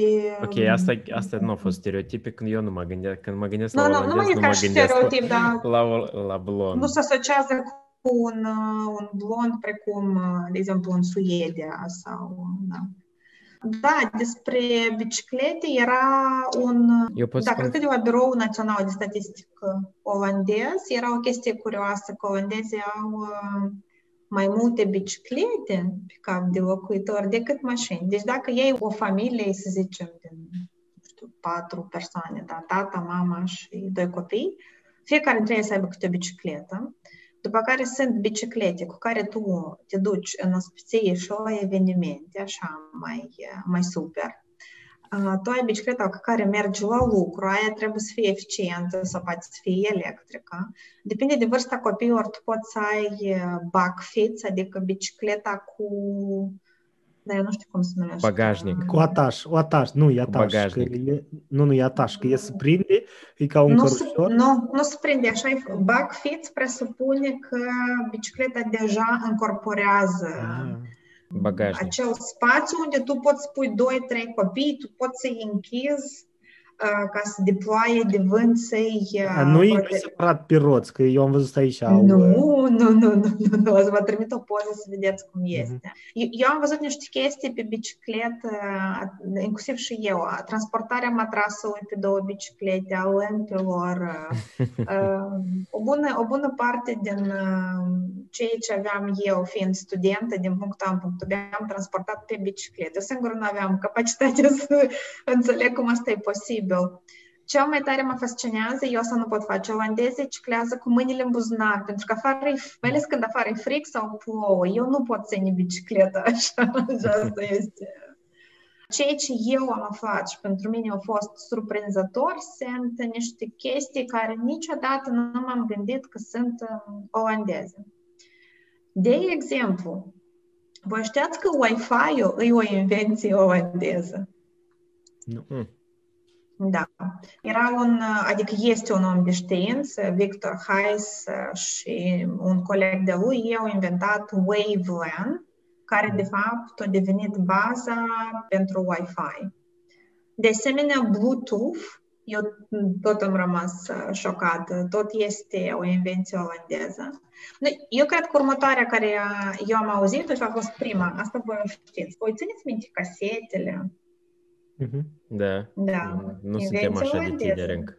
Ok, asta, asta nu a fost stereotipic când eu nu mă gândesc, când mă gândesc no, la no, olandez, nu, nu, nu mă gândesc stereotip, da. la, la, la blond. Nu se asociază cu un, un blond precum, de exemplu, în Suedia sau... Da. Da, despre biciclete era un... Eu pot da, cred că de la Biroul Național de Statistică olandez era o chestie curioasă că olandezii au mai multe biciclete pe cap de locuitor decât mașini. Deci dacă iei o familie, să zicem, de nu știu, patru persoane, da, tata, mama și doi copii, fiecare trebuie să aibă câte o bicicletă, după care sunt biciclete cu care tu te duci în ospiție și la evenimente, așa, mai, mai super tu ai bicicleta cu care mergi la lucru, aia trebuie să fie eficientă sau poate să fie electrică. Depinde de vârsta copiilor, tu poți să ai back fits, adică bicicleta cu dar eu nu știu cum se numește. Bagajnic. Cu ataș, o ataș, nu e ataș. bagajnic. Că e, nu, nu e ataș, că e să prinde, e ca un Nu, se, cărucior. nu, nu se prinde așa. e- Back fits presupune că bicicleta deja încorporează Ah, Bagajnic. acel spațiu unde tu poți pui 2-3 copii, tu poți să-i închizi uh, ca să deploaie de vânt să-i... uh, a, nu e prote- separat pe roți, că eu am văzut aici. au, Nu, uh, nu, nu, nu, nu, nu. O să vă trimit o poză să vedeți cum Mhm. este. Eu, eu am văzut niște chestii pe bicicletă, inclusiv și eu, transportarea matrasului pe două biciclete, a lămpilor. uh, o, bună, o bună parte din uh, ceea ce aveam eu, fiind studentă, din punctul A în punctul B, am transportat pe bicicletă. Eu singur nu aveam capacitatea să înțeleg cum asta e posibil. Cel mai tare mă fascinează, eu asta nu pot face, olandezii ciclează cu mâinile în buzunar, pentru că afară e, mai ales când afară e fric sau plouă, eu nu pot ține bicicleta așa, și asta este. Ceea ce eu am aflat și pentru mine au fost surprinzător sunt niște chestii care niciodată nu m-am gândit că sunt um, olandeze. De exemplu, voi știați că Wi-Fi-ul e o invenție olandeză? nu. Hmm. Da. Era un, adică este un om de știință, Victor Hayes și un coleg de lui, ei au inventat WaveLAN, care de fapt a devenit baza pentru Wi-Fi. De asemenea, Bluetooth, eu tot am rămas uh, șocată, tot este o invenție olandeză. Nu, Eu cred că următoarea care uh, eu am auzit-o și a fost prima, asta voi o știți. Voi țineți minte casetele? Mhm. Da. Da. Nu suntem Invenție așa de olandeză. tineri încă.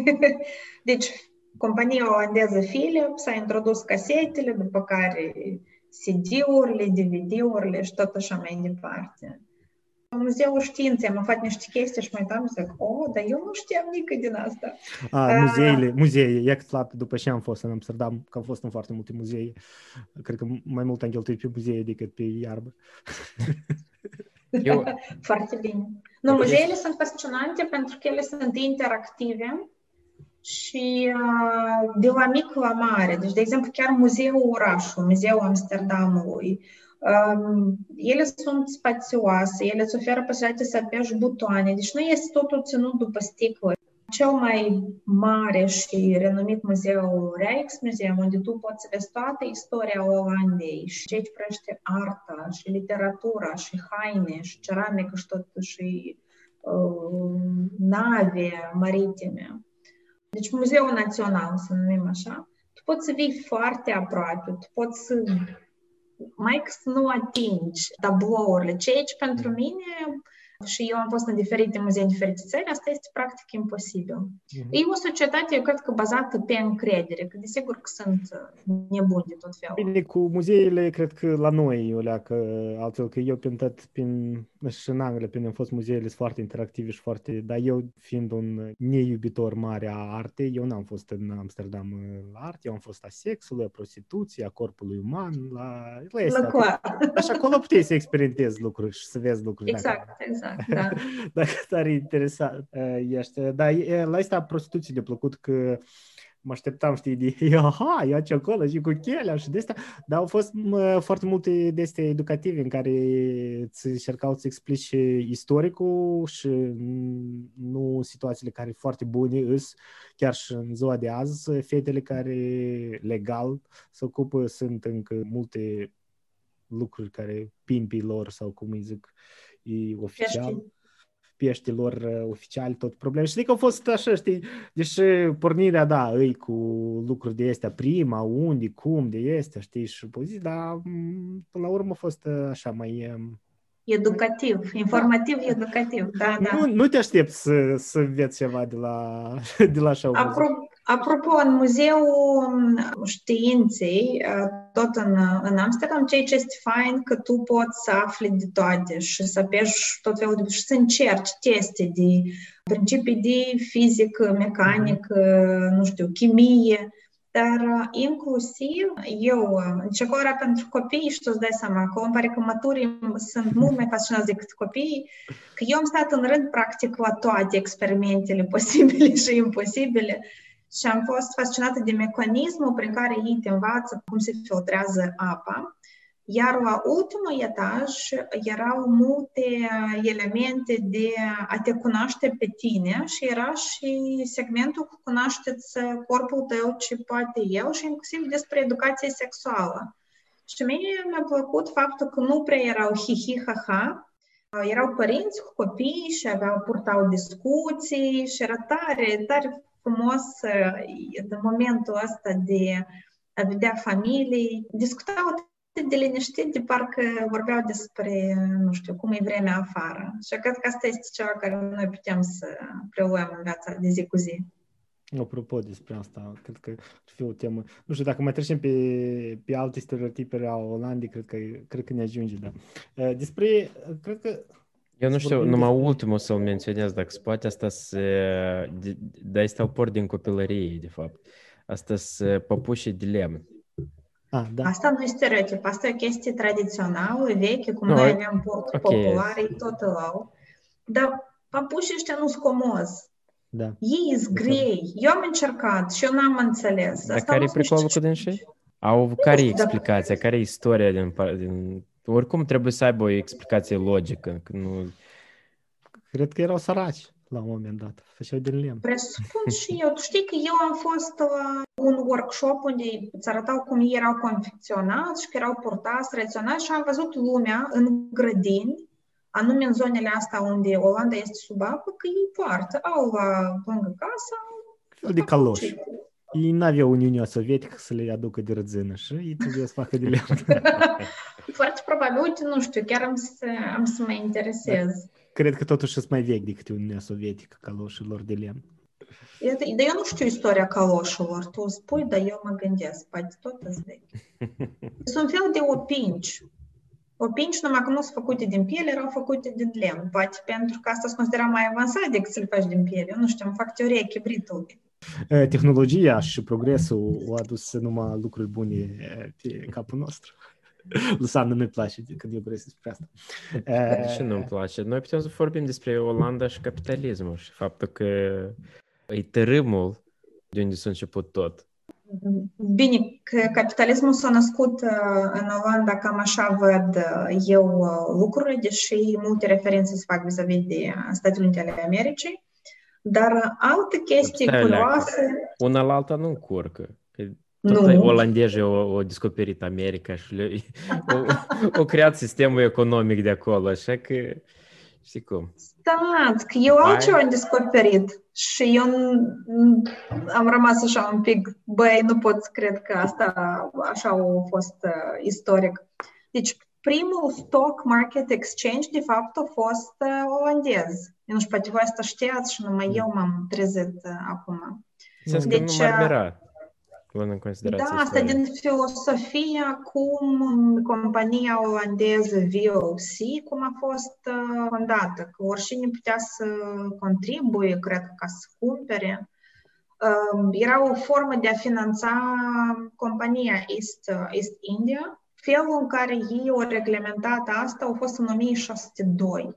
deci, compania olandeză Philips a introdus casetele, după care CD-urile, DVD-urile și tot așa mai departe. La Muzeul Științei am aflat niște chestii și mă uitam și zic, oh, dar eu nu știam nică din asta. A, muzeile, muzee, e clar, după ce am fost în Amsterdam, că am fost în foarte multe muzee, cred că mai mult am cheltuit pe muzee decât pe iarbă. Eu, Foarte bine. Nu, muzeele sunt fascinante pentru că ele sunt interactive și uh, de la mic la mare. Deci, de exemplu, chiar Muzeul Orașului, Muzeul Amsterdamului, um, ele sunt spațioase, ele îți oferă posibilitatea să apeși butoane, deci nu este totul ținut după sticlă. Cel mai mare și renumit muzeu Rijksmuseum, unde tu poți să vezi toată istoria Olandei și ceea ce privește arta și literatura și haine și ceramică și tot și uh, nave maritime. Deci Muzeul Național, să numim așa. Tu poți să vii foarte aproape, tu poți să mai să nu atingi tablourile, ceea ce pentru mine și eu am fost în diferite muzee, în diferite țări, asta este practic imposibil. Mhm. E o societate, eu cred că bazată pe încredere, că desigur că sunt uh, nebuni de tot felul. Bine, cu muzeile, cred că la noi o leacă altfel, că eu prin tot, prin, și în Anglia, prin am fost muzeele sunt foarte interactive și foarte, dar eu fiind un neiubitor mare a artei, eu n-am fost în Amsterdam la arte, eu am fost a sexului, a prostituției, a corpului uman, la, la La astea. coa. Așa acolo puteai să experimentezi lucruri și să vezi lucruri. dacă- Exact, exact, da. Dacă tare interesant uh, ești. Dar e, la asta prostituții de plăcut că mă așteptam, știi, de aha, ia ce acolo și cu chelea și de asta, dar au fost mă, foarte multe de astea educative în care îți încercau să explici istoricul și mm, nu situațiile care foarte bune îs, chiar și în ziua de azi, fetele care legal se ocupă, sunt încă multe lucruri care pimpii lor sau cum îi zic, e oficial Peștii. peștilor uh, oficiali, tot probleme. Știi că au fost așa, știi, deși pornirea, da, îi cu lucruri de astea, prima, unde, cum, de astea, știi, și poziții, dar m, până la urmă a fost uh, așa mai... um, Educativ, informativ, educativ, da, da. Nu, nu te aștept să, să înveți ceva de la, de la așa un muzeu. Apro- Apropo, în Muzeul Științei, tot în, în Amsterdam, ceea ce este fain că tu poți să afli de toate și să pești tot felul de... și să încerci teste de principii de fizică, mecanică, nu știu, chimie, dar inclusiv eu, școala pentru copii, și tu îți dai seama că îmi pare că maturii sunt mult mai fascinați decât copiii, că eu am stat în rând practic la toate experimentele posibile și imposibile și am fost fascinată de mecanismul prin care ei te învață cum se filtrează apa. Iar la ultimul etaj erau multe elemente de a te cunoaște pe tine și era și segmentul cu cunoașteți corpul tău, ce poate eu și inclusiv despre educație sexuală. Și mie mi-a plăcut faptul că nu prea erau hi-hi-ha-ha, erau părinți cu copii și aveau, purtau discuții și era tare, tare frumos în momentul ăsta de a vedea familii, discutau atât de liniștit, de parcă vorbeau despre, nu știu, cum e vremea afară. Și cred că asta este ceva care noi putem să preluăm în viața de zi cu zi. Apropo despre asta, cred că ar fi o temă. Nu știu, dacă mai trecem pe, pe alte stereotipe a Olandei, cred că, cred că ne ajunge, da. Despre, cred că eu nu știu, numai despre... ultimul să-l menționez, dacă se poate, asta se... Da, este al port din copilărie, de fapt. Asta se păpușe de lemn. Ah, da. Asta nu este stereotip, asta e o chestie tradițională, veche, cum no, noi aveam port okay. populare, tot îl au. Dar papușii ăștia nu sunt comozi. Da. Ei sunt grei. Eu am încercat și eu n-am înțeles. Dar care e pricolul cu dânsii? Au, care e explicația? Care e istoria din, din oricum trebuie să aibă o explicație logică. Că nu... Cred că erau săraci la un moment dat. Făceau din lemn. Presupun și eu. Tu știi că eu am fost la un workshop unde îți arătau cum ei erau confecționați și că erau purtați, tradiționali și am văzut lumea în grădini, anume în zonele astea unde Olanda este sub apă, că ei poartă, au la lângă casă fel de caloși. Ei n-aveau Uniunea Sovietică să le aducă de rădzină și ei trebuie să facă de lemn. Foarte probabil, uite, nu știu, chiar am să, am să mă interesez. Da. Cred că totuși sunt mai vechi decât Uniunea Sovietică, caloșilor de lemn. Dar eu nu știu istoria caloșilor. Tu spui, dar eu mă gândesc, poate tot îți vechi. Sunt fel de opinci. Opinci, numai că nu sunt făcute din piele, erau făcute din lemn. Poate pentru că asta se considera mai avansat decât să le faci din piele. Eu nu știu, îmi fac teorie chibritul. Tehnologia și progresul au adus numai lucruri bune pe capul nostru. Lusan nu-mi place când eu vorbesc despre asta. Și nu-mi place. Noi putem să vorbim despre Olanda și capitalismul și faptul că e tărâmul de unde s-a început tot. Bine, că capitalismul s-a născut în Olanda, cam așa văd eu lucrurile, deși multe referințe se fac vis-a-vis de Statele Unite ale Americii. Dar alte chestii Stai curioase... Una la alta nu încurcă. Tot nu. olandezii au, au descoperit America și le, au, au creat sistemul economic de acolo, așa că știi cum. Stați, că eu altceva am descoperit și eu am rămas așa un pic, băi, nu pot să cred că asta așa a fost uh, istoric. Deci primul stock market exchange, de fapt, a fost uh, olandez. Eu nu știu, poate voi asta știați și numai eu m-am trezit uh, acum. Deci, că nu m-ar luând în considerație Da, asta din filosofia cum compania olandeză VOC, cum a fost uh, fondată, că oricine putea să contribuie, cred, ca să cumpere. Uh, era o formă de a finanța compania East, uh, East India, Felul în care ei au reglementat asta a fost în 1602.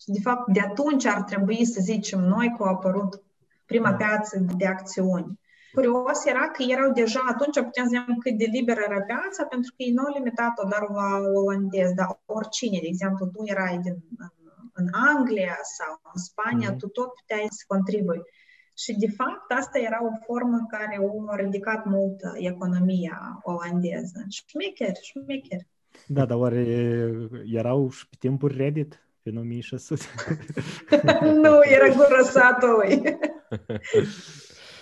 Și, de fapt, de atunci ar trebui să zicem noi că a apărut prima da. piață de acțiuni. Curios era că erau deja atunci, putem să zicem cât de liberă era piața, pentru că ei nu au limitat-o doar la olandez, dar oricine, de exemplu, tu erai din, în, în Anglia sau în Spania, mm-hmm. tu tot puteai să contribui. Și, de fapt, asta era o formă care a ridicat mult economia olandeză. Șmecher, șmecher. Da, dar oare erau și pe timpuri Reddit? Pe 1600? nu, era gură satului.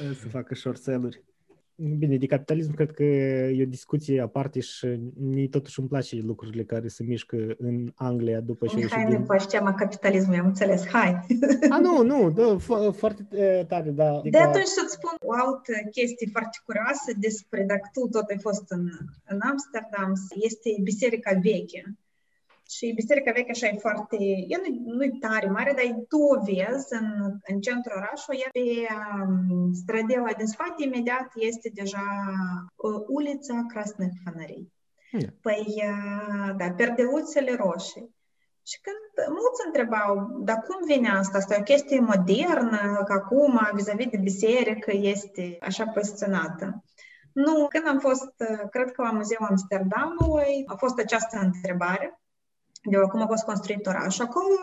să facă short sell-uri. Bine, de capitalism cred că e o discuție aparte și mie totuși îmi place lucrurile care se mișcă în Anglia după ce Hai, din... nu cheamă capitalismul, am înțeles, hai. A, nu, nu, da, fo- foarte tare, da. Adică... De atunci să-ți spun o altă chestie foarte curioasă despre dacă tu tot ai fost în, în Amsterdam, este biserica veche. Și Biserica Veche așa e foarte, e nu, nu e tare mare, dar tu o vezi în, în centrul orașului, pe um, strădela din spate, imediat este deja uh, ulița Crasных Fănărei. Yeah. Păi, uh, da, perdeluțele roșii. Și când mulți întrebau, dar cum vine asta? Asta e o chestie modernă, că acum, vis-a-vis de biserică, este așa poziționată. Nu, când am fost, uh, cred că la Muzeul Amsterdamului, a fost această întrebare de cum a fost construit orașul. Acolo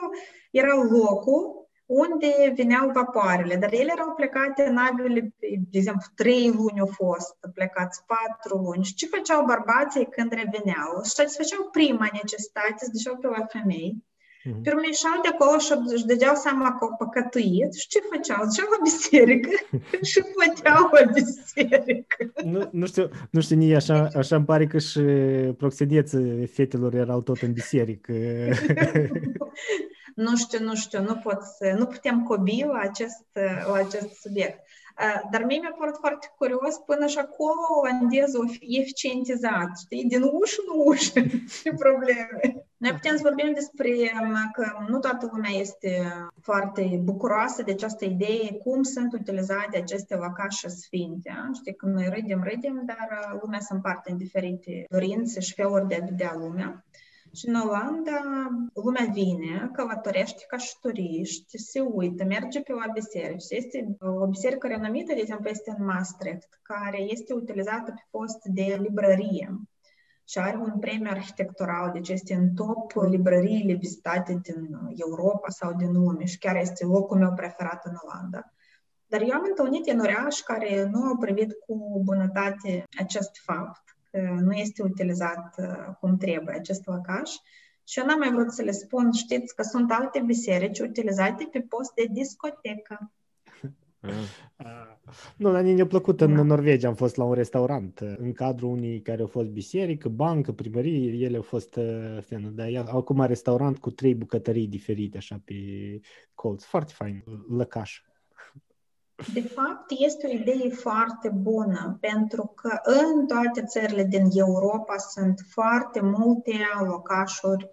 era locul unde veneau vapoarele, dar ele erau plecate navele, de exemplu, trei luni au fost plecați, patru luni. Și ce făceau bărbații când reveneau? Și făceau prima necesitate, se duceau pe la femei, Mm-hmm. Pe urmă ieșeau de acolo și își dădeau seama că au păcătuit și ce făceau? Duceau la biserică și plăteau la biserică. Nu, nu știu, nu știu nici așa, așa îmi pare că și proxedeță fetelor erau tot în biserică. nu știu, nu știu, nu pot să, nu putem cobi la acest, la acest subiect. Dar mie mi-a părut foarte curios până și acolo olandezul eficientizat, știi, din ușă în ușă, ce probleme. Noi putem să vorbim despre că nu toată lumea este foarte bucuroasă de această idee, cum sunt utilizate aceste locașe sfinte. Știi, când noi râdem, râdem, dar lumea se împarte în diferite dorințe și feluri de a vedea lumea. Și în Olanda lumea vine, călătorește ca și turiști, se uită, merge pe la biserici. Este o biserică renumită, de exemplu, este în Maastricht, care este utilizată pe post de librărie și are un premiu arhitectural, deci este în top librăriile vizitate din Europa sau din lume și chiar este locul meu preferat în Olanda. Dar eu am întâlnit în oraș care nu au privit cu bunătate acest fapt nu este utilizat uh, cum trebuie acest lăcaș. Și eu n-am mai vrut să le spun, știți că sunt alte biserici utilizate pe post de discotecă. Ah. Nu, dar ne-a plăcut în da. Norvegia, am fost la un restaurant uh, în cadrul unii care au fost biserică, bancă, primărie, ele au fost uh, dar acum restaurant cu trei bucătării diferite așa pe colț, foarte fain, lăcaș. De fapt, este o idee foarte bună, pentru că în toate țările din Europa sunt foarte multe locașuri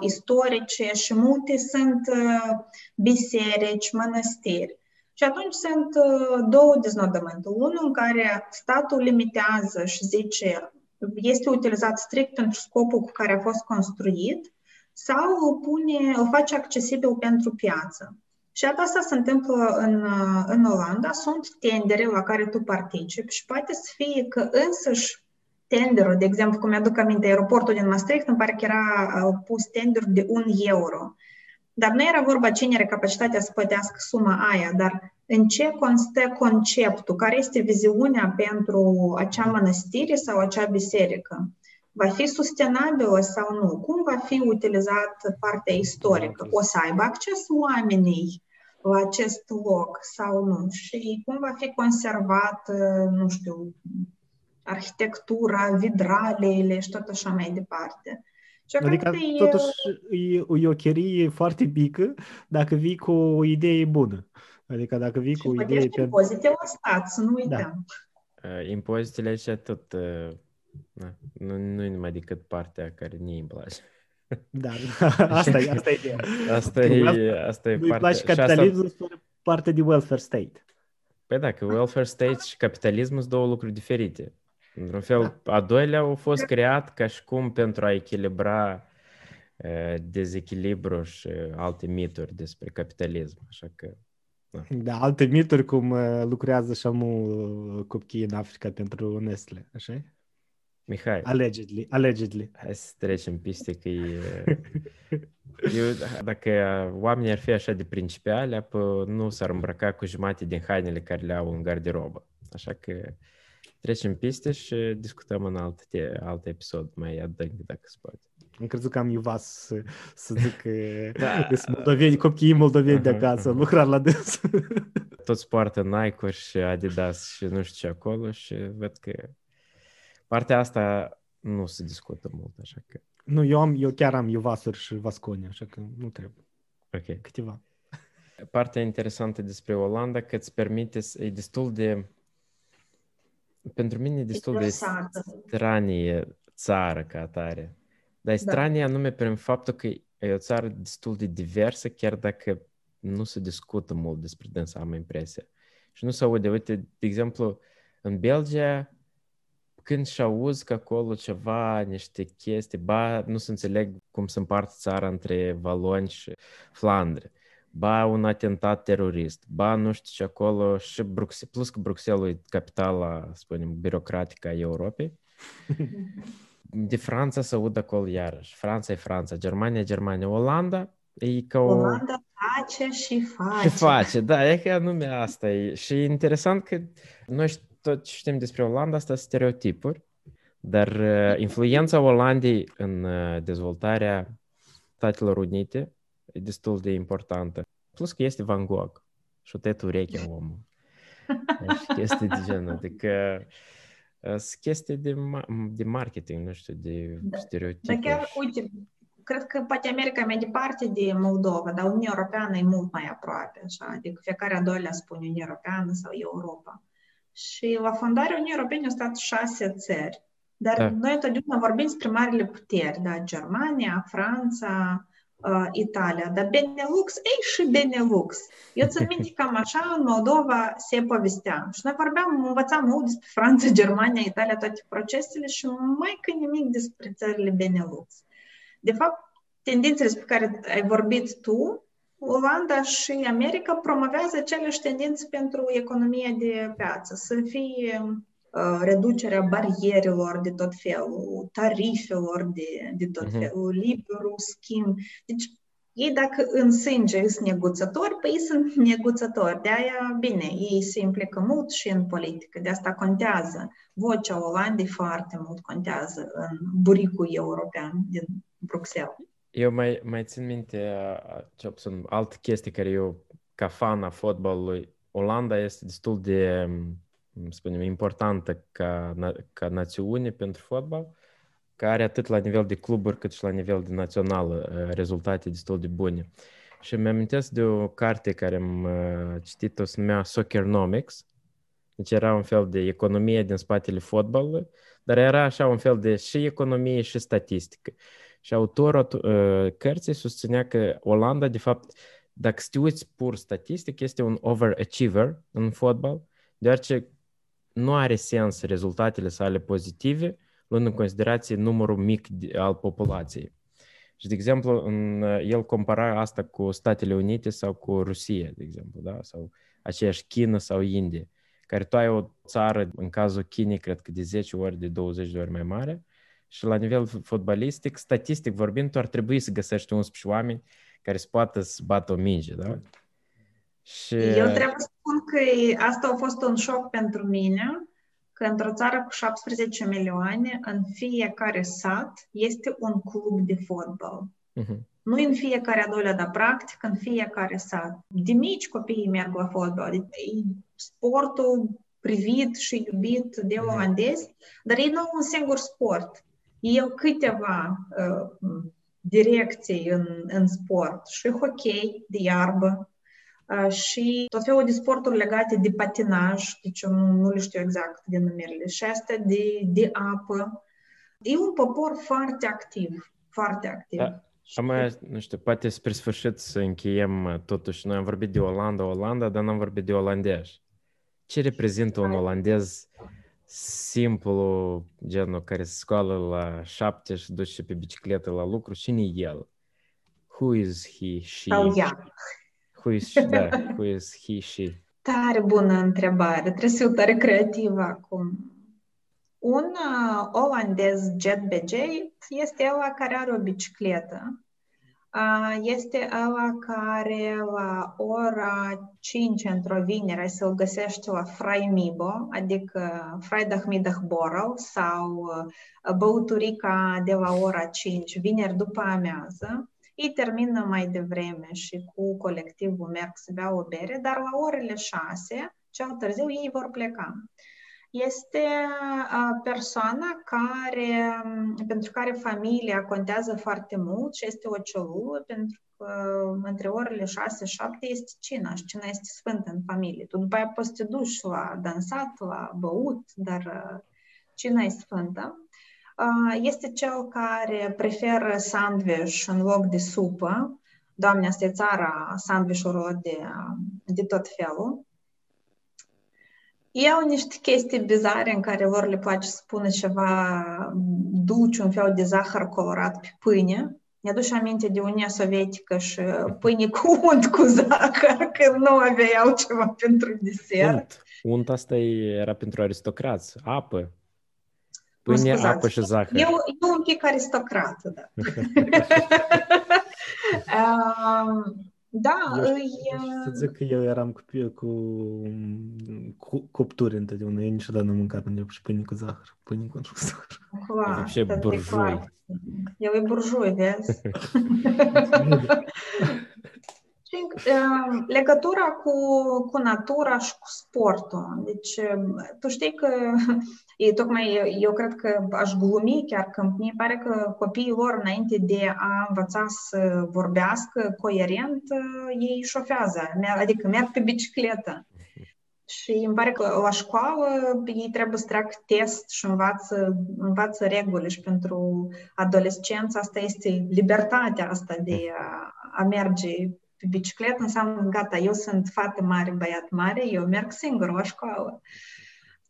istorice și multe sunt uh, biserici, mănăstiri. Și atunci sunt uh, două deznodământe. Unul în care statul limitează și zice este utilizat strict pentru scopul cu care a fost construit sau îl, pune, îl face accesibil pentru piață. Și asta se întâmplă în, în Olanda, sunt tendere la care tu participi și poate să fie că însăși tenderul, de exemplu, cum mi-aduc aminte, aeroportul din Maastricht, îmi pare că era pus tender de un euro. Dar nu era vorba cine are capacitatea să plătească suma aia, dar în ce constă conceptul, care este viziunea pentru acea mănăstire sau acea biserică. Va fi sustenabilă sau nu? Cum va fi utilizat partea istorică? O să aibă acces oamenii la acest loc sau nu? Și cum va fi conservat, nu știu, arhitectura, vidralele și tot așa mai departe. Și adică e... totuși e o iocherie foarte mică dacă vii cu o idee bună. Adică dacă vii și cu o idee... Și impozite la stat, să nu uităm. Da. Uh, impozitele aici tot... Uh, na, nu, nu e numai decât partea care nu îmi place. Da, asta e, asta e ideea. Asta e, asta e partea. place capitalismul asta... parte de welfare state. Păi da, că welfare state și capitalismul sunt două lucruri diferite. Într-un fel, da. a doilea a fost creat ca și cum pentru a echilibra uh, dezechilibru și alte mituri despre capitalism. Așa că da. da, alte mituri cum uh, lucrează și amul copchii în Africa pentru Nestle, așa Mihai. Allegedly, allegedly. Hai să trecem piste că e... Eu, dacă oamenii ar fi așa de principiali, apă nu s-ar îmbrăca cu jumate din hainele care le au în garderobă. Așa că trecem piste și discutăm în alt, alt episod mai adânc, dacă se poate. Am crezut că am iuvat să, să zic că da. sunt moldoveni, copiii moldoveni uh-huh, de acasă, uh-huh. lucrat la dâns. toți poartă Nike-uri și Adidas și nu știu ce acolo și văd că partea asta nu se discută mult, așa că... Nu, eu, am, eu chiar am Juvasuri și Vasconia, așa că nu trebuie. Ok. Câteva. Partea interesantă despre Olanda că îți permite, e destul de... Pentru mine e destul de Interesantă. stranie țară ca atare. Dar e Da. stranie anume prin faptul că e o țară destul de diversă, chiar dacă nu se discută mult despre dânsa, am impresia. Și nu se aude, uite, de exemplu, în Belgia, când și auzi că acolo ceva, niște chestii, ba, nu se înțeleg cum se împarte țara între Valoni și Flandre, ba un atentat terorist, ba nu știu ce acolo, și Bruxelles, plus că Bruxelles e capitala, să spunem, birocratică a Europei, de Franța se aud acolo iarăși. Franța e Franța, Germania e Germania, Olanda e ca o... Olanda face și face. Ce face, da, e că anume asta e. Și e interesant că noi ș- tot ce știm despre Olanda, asta sunt stereotipuri, dar uh, influența Olandei în uh, dezvoltarea Statelor Unite e destul de importantă. Plus că este Van Gogh și o tăiat urechea omul. Și chestii de genul, adică uh, sunt chestii de, ma- de marketing, nu știu, de Da. Dar stereotipuri. chiar, uite, cred că poate America e mai departe de Moldova, dar Uniunea Europeană e mult mai aproape, așa, adică fiecare a doilea spune Uniunea Europeană sau Europa. Și la fondarea Uniunii Europene au stat șase țări, dar Da. noi întotdeauna vorbim despre marile puteri, da, Germania, Franța, uh, Italia, dar Benelux, ei și Benelux. Eu țin minte cam așa în Moldova se povestea. Și noi vorbeam, învățam mult despre Franța, Germania, Italia, toate procesele și mai că nimic despre țările Benelux. De fapt, tendințele despre care ai vorbit tu, Olanda și America promovează aceleași tendințe pentru economia de piață, să fie uh, reducerea barierelor de tot felul, tarifelor de, de tot Mhm. felul, liberul schimb. Deci, ei dacă în sânge sunt negociatori, păi ei sunt negociatori. De aia, bine, ei se implică mult și în politică, de asta contează. Vocea Olandei foarte mult contează în buricul european din Bruxelles. Eu mai, mai țin minte, a- a- ce sunt altă chestie care eu, ca fan a fotbalului, Olanda este destul de, m, spunem, importantă ca, na- ca națiune pentru fotbal, care atât la nivel de cluburi cât și la nivel de național uh, rezultate destul de bune. Și îmi amintesc de o carte care am uh, citit-o, se numea Soccernomics, deci era un fel de economie din spatele fotbalului, dar era așa un fel de și economie și statistică. Și autorul uh, cărții susținea că Olanda, de fapt, dacă să te uiți pur statistic, este un overachiever în fotbal, deoarece nu are sens rezultatele sale pozitive, luând în considerație numărul mic de- al populației. Și, de exemplu, în, uh, el compara asta cu Statele Unite sau cu Rusia, de exemplu, da? sau aceeași China sau India, care tu ai o țară, în cazul Chinei, cred că de 10 ori, de 20 de ori mai mare, și la nivel fotbalistic, statistic vorbind, tu ar trebui să găsești 11 oameni care să poată să bată o minge, da? Și... Eu trebuie să spun că e- asta a fost un șoc pentru mine, că într-o țară cu 17 milioane, în fiecare sat este un club de fotbal. Mhm. Nu în fiecare a doilea, dar practic în fiecare sat. De mici copiii merg la fotbal. Adică e sportul privit și iubit de Mhm. olandezi, dar ei nu au un singur sport. Ei au câteva uh, direcții în, în sport. Și hockey de iarbă, uh, și tot felul de sporturi legate de patinaj, deci eu nu, nu le știu exact denumirile, și astea de, de apă. E un popor foarte activ, foarte activ. Da. Am, nu știu, poate spre sfârșit să încheiem uh, totuși. Noi am vorbit de Olanda, Olanda, dar n-am vorbit de olandez. Ce reprezintă un olandez simplu, genul care se scoală la șapte și duce pe bicicletă la lucru? Cine e el? Who is he, she? Sau ea. Who is, she, da, who is he, she? Tare bună întrebare. Trebuie să fiu tare creativă acum. Un uh, olandez jet BJ este ăla care are o bicicletă. Uh, este ăla care la ora 5 într-o vinere să-l găsești la Fraimibo, adică Freitag Borrow sau uh, băuturica de la ora 5, vineri după amiază. ei termină mai devreme și cu colectivul merg să bea o bere, dar la orele 6, cel târziu, ei vor pleca. Este persoana care, pentru care familia contează foarte mult și este o ciolulă, pentru între orele 6-7 este cina și cina este sfântă în familie. Tu după aia poți să te duci la dansat, la băut, dar uh, cina este sfântă. Uh, este cel care preferă sandwich în loc de supă. Doamne, asta e țara sandvișurilor de, de tot felul. Iau niște chestii bizare în care vor le place să pună ceva dulce, un fel de zahăr colorat pe pâine ne aduce aminte de Uniunea Sovietică și pâine cu unt cu zahăr, că nu aveai altceva pentru desert. Unt. Unt asta era pentru aristocrați. Apă. Pâine, apă și zahăr. Eu, eu un pic aristocrată, da. um, Da, eu, îi... Să zic că eu eram cu, cu, cu cupturi întotdeauna. Eu niciodată nu am mâncat în și pâine cu zahăr. Pâine cu zahăr. Вообще буржуй. Eu e burjui, vezi? Legătura cu, cu natura și cu sportul. Deci, tu știi că e, tocmai eu cred că aș glumi chiar că mi pare că copiii lor, înainte de a învăța să vorbească coerent, ei șofează, adică merg pe bicicletă. Și îmi pare că la școală ei trebuie să treacă test și învață, învață reguli și pentru adolescență asta este libertatea asta de a, a merge pe bicicletă, înseamnă gata, eu sunt fată mare, băiat mare, eu merg singur la școală.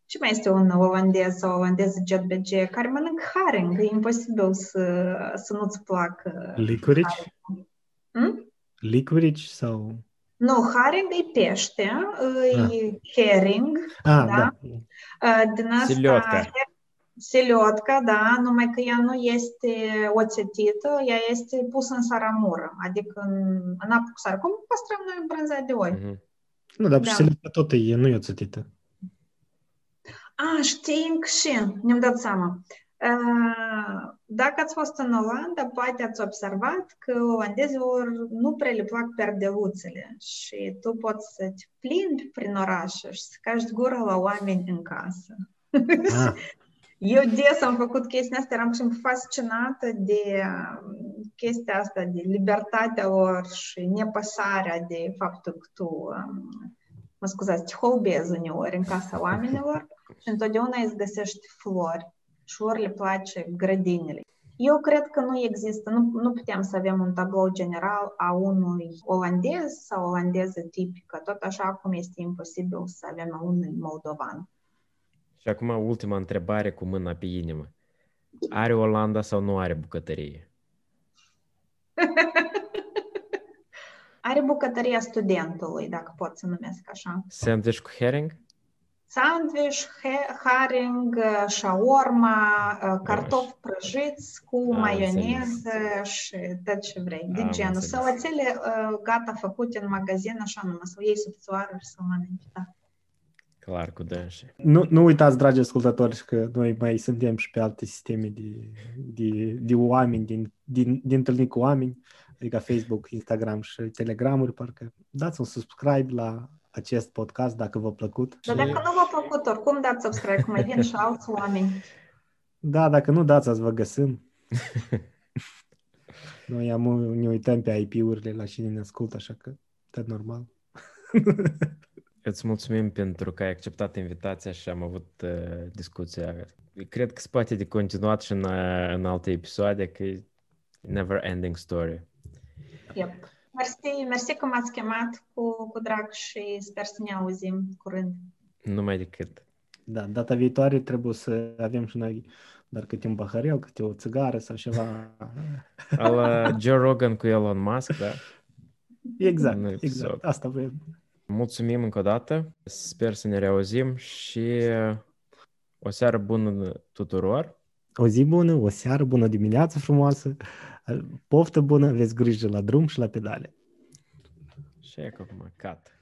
Ce mai este un olandez sau olandez jet BG care mănâncă haring? E imposibil să, să nu-ți placă. Licorici? Hmm? Licorici sau... Nu, haring e pește, e ah. herring, ah, da? da. Din asta, Siliotca. Seliotca, da, numai că ea nu este oțetită, ea este pusă în saramură, adică în, în apă cu sare. Cum păstrăm noi brânza de oi? Mm-hmm. Nu, dar da. seliotca tot e, nu e oțetită. A, știm că și, ne-am dat seama. Dacă ați fost în Olanda, poate ați observat că olandezilor nu prea le plac perdeluțele și tu poți să te plimbi prin oraș și să cași gura la oameni în casă. Ah. Eu des am făcut chestia asta, eram și fascinată de chestia asta, de libertatea lor și nepăsarea de faptul că tu, mă scuzați, te holbezi uneori în casa oamenilor și întotdeauna îți găsești flori și lor le place grădinile. Eu cred că nu există, nu, nu putem să avem un tablou general a unui olandez sau olandeză tipică, tot așa cum este imposibil să avem a unui moldovan. Și acum ultima întrebare cu mâna pe inimă. Are Olanda sau nu are bucătărie? are bucătăria studentului, dacă pot să numesc așa. Sandwich cu herring? Sandwich, haring, shawarma, cartofi prăjiți cu Am maioneză și tot ce vrei. De Am genul. Sălățele gata făcute în magazin, așa numai, să o iei subțioară și să o mănânci. Da. Clar, cu dânsi. Nu, nu uitați, dragi ascultători, că noi mai suntem și pe alte sisteme de, de, de oameni, din, din, din întâlniri cu oameni, adică Facebook, Instagram și Telegramuri, parcă dați un subscribe la acest podcast dacă v-a plăcut. Dar dacă nu v-a plăcut, oricum dați subscribe, cum mai vin și alți oameni. Da, dacă nu dați, ați vă găsim. Noi am, ne uităm pe IP-urile la cine ne ascultă, așa că tot normal. Îți mulțumim pentru că ai acceptat invitația și am avut uh, discuția. Cred că se poate de continuat și în, uh, în alte episoade, că e never ending story. Yep. Mersi, mersi că m-ați chemat cu, cu drag și sper să ne auzim curând. Numai decât. Da, data viitoare trebuie să avem și noi dar câte un paharel, câte o țigară sau ceva. Al Joe Rogan cu Elon Musk, da? Exact, exact. Asta vrem. Mulțumim încă o dată, sper să ne reauzim și o seară bună tuturor. O zi bună, o seară bună, dimineață frumoasă, poftă bună, aveți grijă la drum și la pedale. Și e acum, cat.